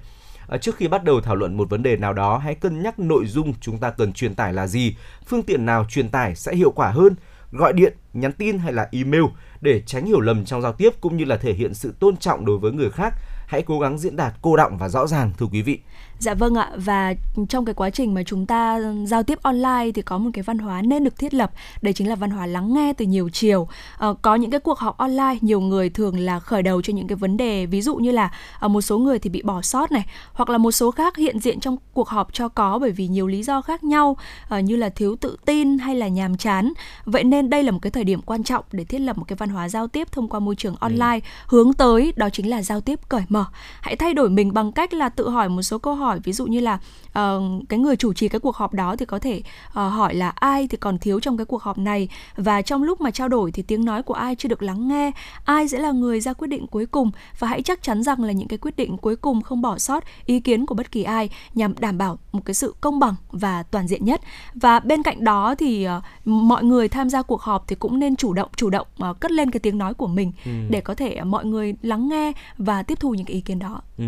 À, trước khi bắt đầu thảo luận một vấn đề nào đó, hãy cân nhắc nội dung chúng ta cần truyền tải là gì, phương tiện nào truyền tải sẽ hiệu quả hơn, gọi điện, nhắn tin hay là email để tránh hiểu lầm trong giao tiếp cũng như là thể hiện sự tôn trọng đối với người khác. Hãy cố gắng diễn đạt cô đọng và rõ ràng, thưa quý vị. Dạ vâng ạ và trong cái quá trình mà chúng ta giao tiếp online thì có một cái văn hóa nên được thiết lập đấy chính là văn hóa lắng nghe từ nhiều chiều. À, có những cái cuộc họp online nhiều người thường là khởi đầu cho những cái vấn đề ví dụ như là à, một số người thì bị bỏ sót này hoặc là một số khác hiện diện trong cuộc họp cho có bởi vì nhiều lý do khác nhau à, như là thiếu tự tin hay là nhàm chán. Vậy nên đây là một cái thời điểm quan trọng để thiết lập một cái văn hóa giao tiếp thông qua môi trường ừ. online ừ. hướng tới đó chính là giao tiếp cởi mở. Hãy thay đổi mình bằng cách là tự hỏi một số câu hỏi hỏi ví dụ như là uh, cái người chủ trì cái cuộc họp đó thì có thể uh, hỏi là ai thì còn thiếu trong cái cuộc họp này và trong lúc mà trao đổi thì tiếng nói của ai chưa được lắng nghe ai sẽ là người ra quyết định cuối cùng và hãy chắc chắn rằng là những cái quyết định cuối cùng không bỏ sót ý kiến của bất kỳ ai nhằm đảm bảo một cái sự công bằng và toàn diện nhất và bên cạnh đó thì uh, mọi người tham gia cuộc họp thì cũng nên chủ động chủ động uh, cất lên cái tiếng nói của mình ừ. để có thể uh, mọi người lắng nghe và tiếp thu những cái ý kiến đó. Ừ.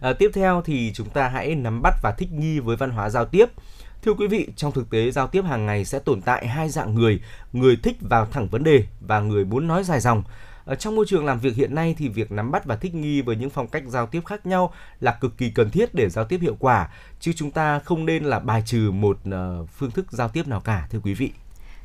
À, tiếp theo thì chúng ta hãy hãy nắm bắt và thích nghi với văn hóa giao tiếp. Thưa quý vị, trong thực tế giao tiếp hàng ngày sẽ tồn tại hai dạng người, người thích vào thẳng vấn đề và người muốn nói dài dòng. Ở trong môi trường làm việc hiện nay thì việc nắm bắt và thích nghi với những phong cách giao tiếp khác nhau là cực kỳ cần thiết để giao tiếp hiệu quả, chứ chúng ta không nên là bài trừ một ờ, phương thức giao tiếp nào cả thưa quý vị.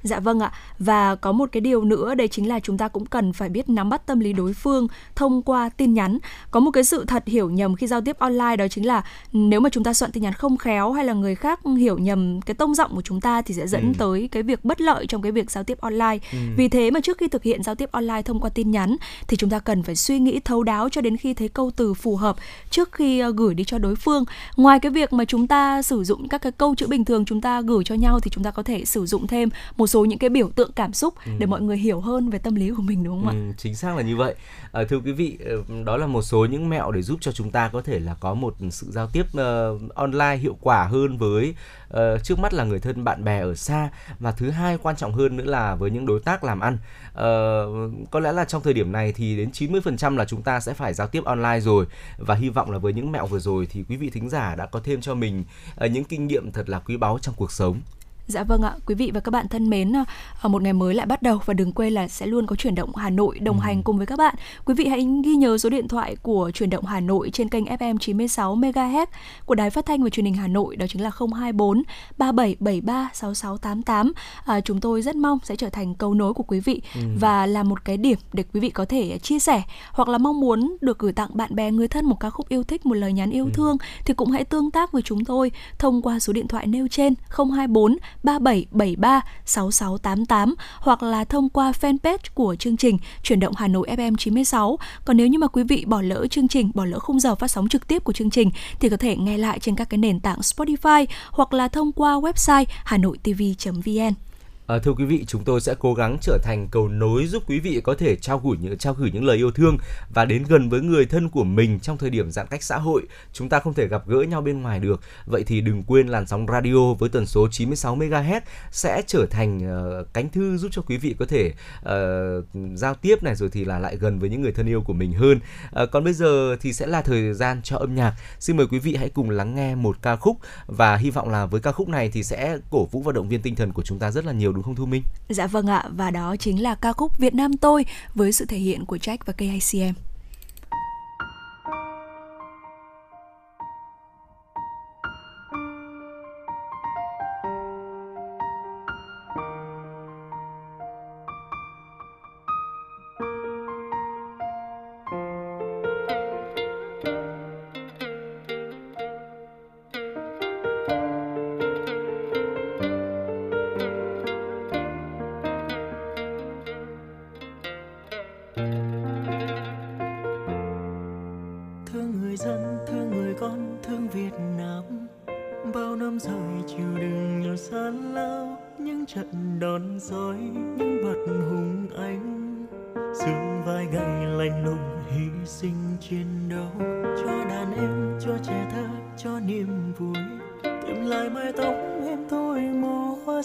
Dạ vâng ạ. Và có một cái điều nữa đây chính là chúng ta cũng cần phải biết nắm bắt tâm lý đối phương thông qua tin nhắn. Có một cái sự thật hiểu nhầm khi giao tiếp online đó chính là nếu mà chúng ta soạn tin nhắn không khéo hay là người khác hiểu nhầm cái tông giọng của chúng ta thì sẽ dẫn ừ. tới cái việc bất lợi trong cái việc giao tiếp online. Ừ. Vì thế mà trước khi thực hiện giao tiếp online thông qua tin nhắn thì chúng ta cần phải suy nghĩ thấu đáo cho đến khi thấy câu từ phù hợp trước khi ờ, gửi đi cho đối phương. Ngoài cái việc mà chúng ta sử dụng các cái câu chữ bình thường chúng ta gửi cho nhau thì chúng ta có thể sử dụng thêm một số những cái biểu tượng cảm xúc ừ. để mọi người hiểu hơn về tâm lý của mình đúng không ừ, ạ? Chính xác là như vậy. À, thưa quý vị, ờ, đó là một số những mẹo để giúp cho chúng ta có thể là có một sự giao tiếp uh, online hiệu quả hơn với uh, trước mắt là người thân bạn bè ở xa và thứ hai quan trọng hơn nữa là với những đối tác làm ăn. Uh, có lẽ là trong thời điểm này thì đến 90% là chúng ta sẽ phải giao tiếp online rồi và hy vọng là với những mẹo vừa rồi thì quý vị thính giả đã có thêm cho mình uh, những kinh nghiệm thật là quý báu trong cuộc sống. Dạ vâng ạ, quý vị và các bạn thân mến, ở một ngày mới lại bắt đầu và đừng quên là sẽ luôn có chuyển động Hà Nội đồng ừ. hành cùng với các bạn. Quý vị hãy ghi nhớ số điện thoại của chuyển động Hà Nội trên kênh FM 96 MHz của Đài Phát thanh và Truyền hình Hà Nội đó chính là 024 3773 6688. À, chúng tôi rất mong sẽ trở thành cầu nối của quý vị ừ. và là một cái điểm để quý vị có thể chia sẻ hoặc là mong muốn được gửi tặng bạn bè người thân một ca khúc yêu thích, một lời nhắn yêu ừ. thương thì cũng hãy tương tác với chúng tôi thông qua số điện thoại nêu trên 024 3773 6688 hoặc là thông qua fanpage của chương trình Chuyển động Hà Nội FM 96. Còn nếu như mà quý vị bỏ lỡ chương trình, bỏ lỡ khung giờ phát sóng trực tiếp của chương trình thì có thể nghe lại trên các cái nền tảng Spotify hoặc là thông qua website hanoitv.vn. À, thưa quý vị, chúng tôi sẽ cố gắng trở thành cầu nối giúp quý vị có thể trao gửi những trao gửi những lời yêu thương và đến gần với người thân của mình trong thời điểm giãn cách xã hội. Chúng ta không thể gặp gỡ nhau bên ngoài được. Vậy thì đừng quên làn sóng radio với tần số 96 MHz sẽ trở thành uh, cánh thư giúp cho quý vị có thể uh, giao tiếp này rồi thì là lại gần với những người thân yêu của mình hơn. Uh, còn bây giờ thì sẽ là thời gian cho âm nhạc. Xin mời quý vị hãy cùng lắng nghe một ca khúc và hy vọng là với ca khúc này thì sẽ cổ vũ và động viên tinh thần của chúng ta rất là nhiều đúng không Thu Minh? Dạ vâng ạ, và đó chính là ca khúc Việt Nam tôi với sự thể hiện của Jack và KICM.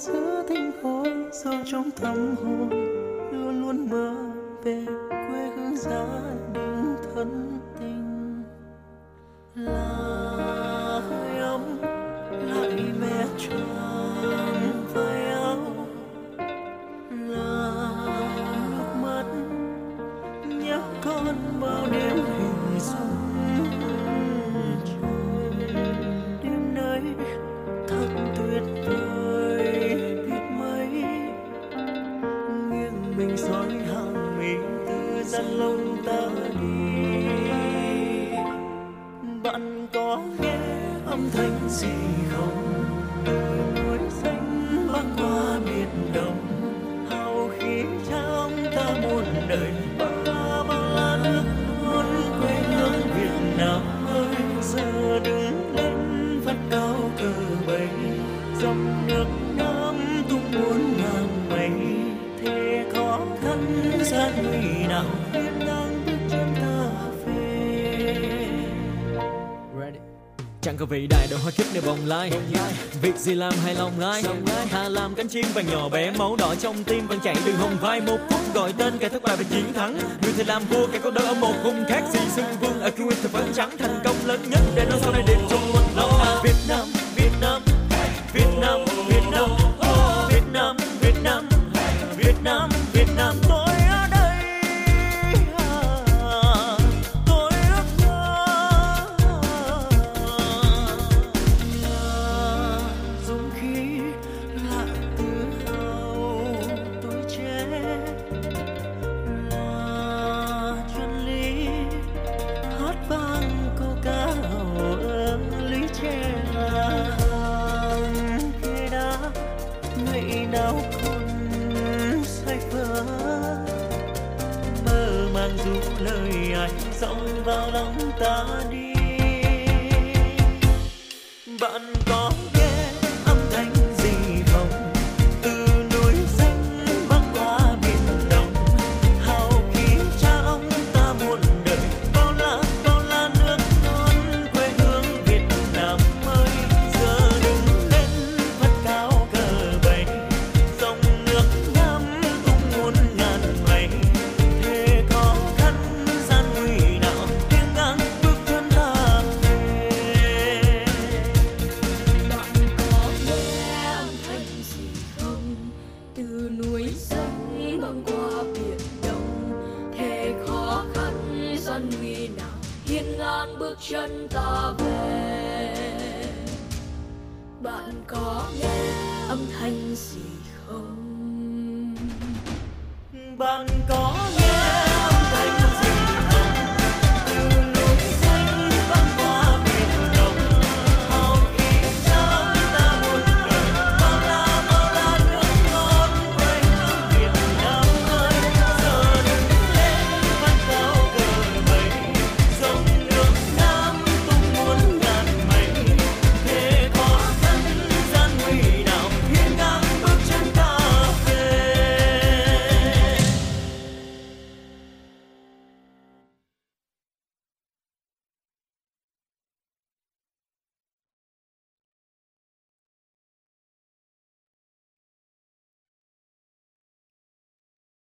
giữa tinh khói sâu trong tâm hồn luôn luôn mơ về quê hương gia đình thân tình. Là hơi ấm, lại mẹ cha gì làm hài lòng ai? Thà làm cánh chim vàng nhỏ bé máu đỏ trong tim vẫn chạy đường hồng vai. Một phút gọi tên kẻ thất bại và chiến thắng. Người thì làm vua kẻ có đỡ ở một hung khác gì xưng vương ở cương thực phấn trắng thành công lớn nhất. Để nó sau này vã vontade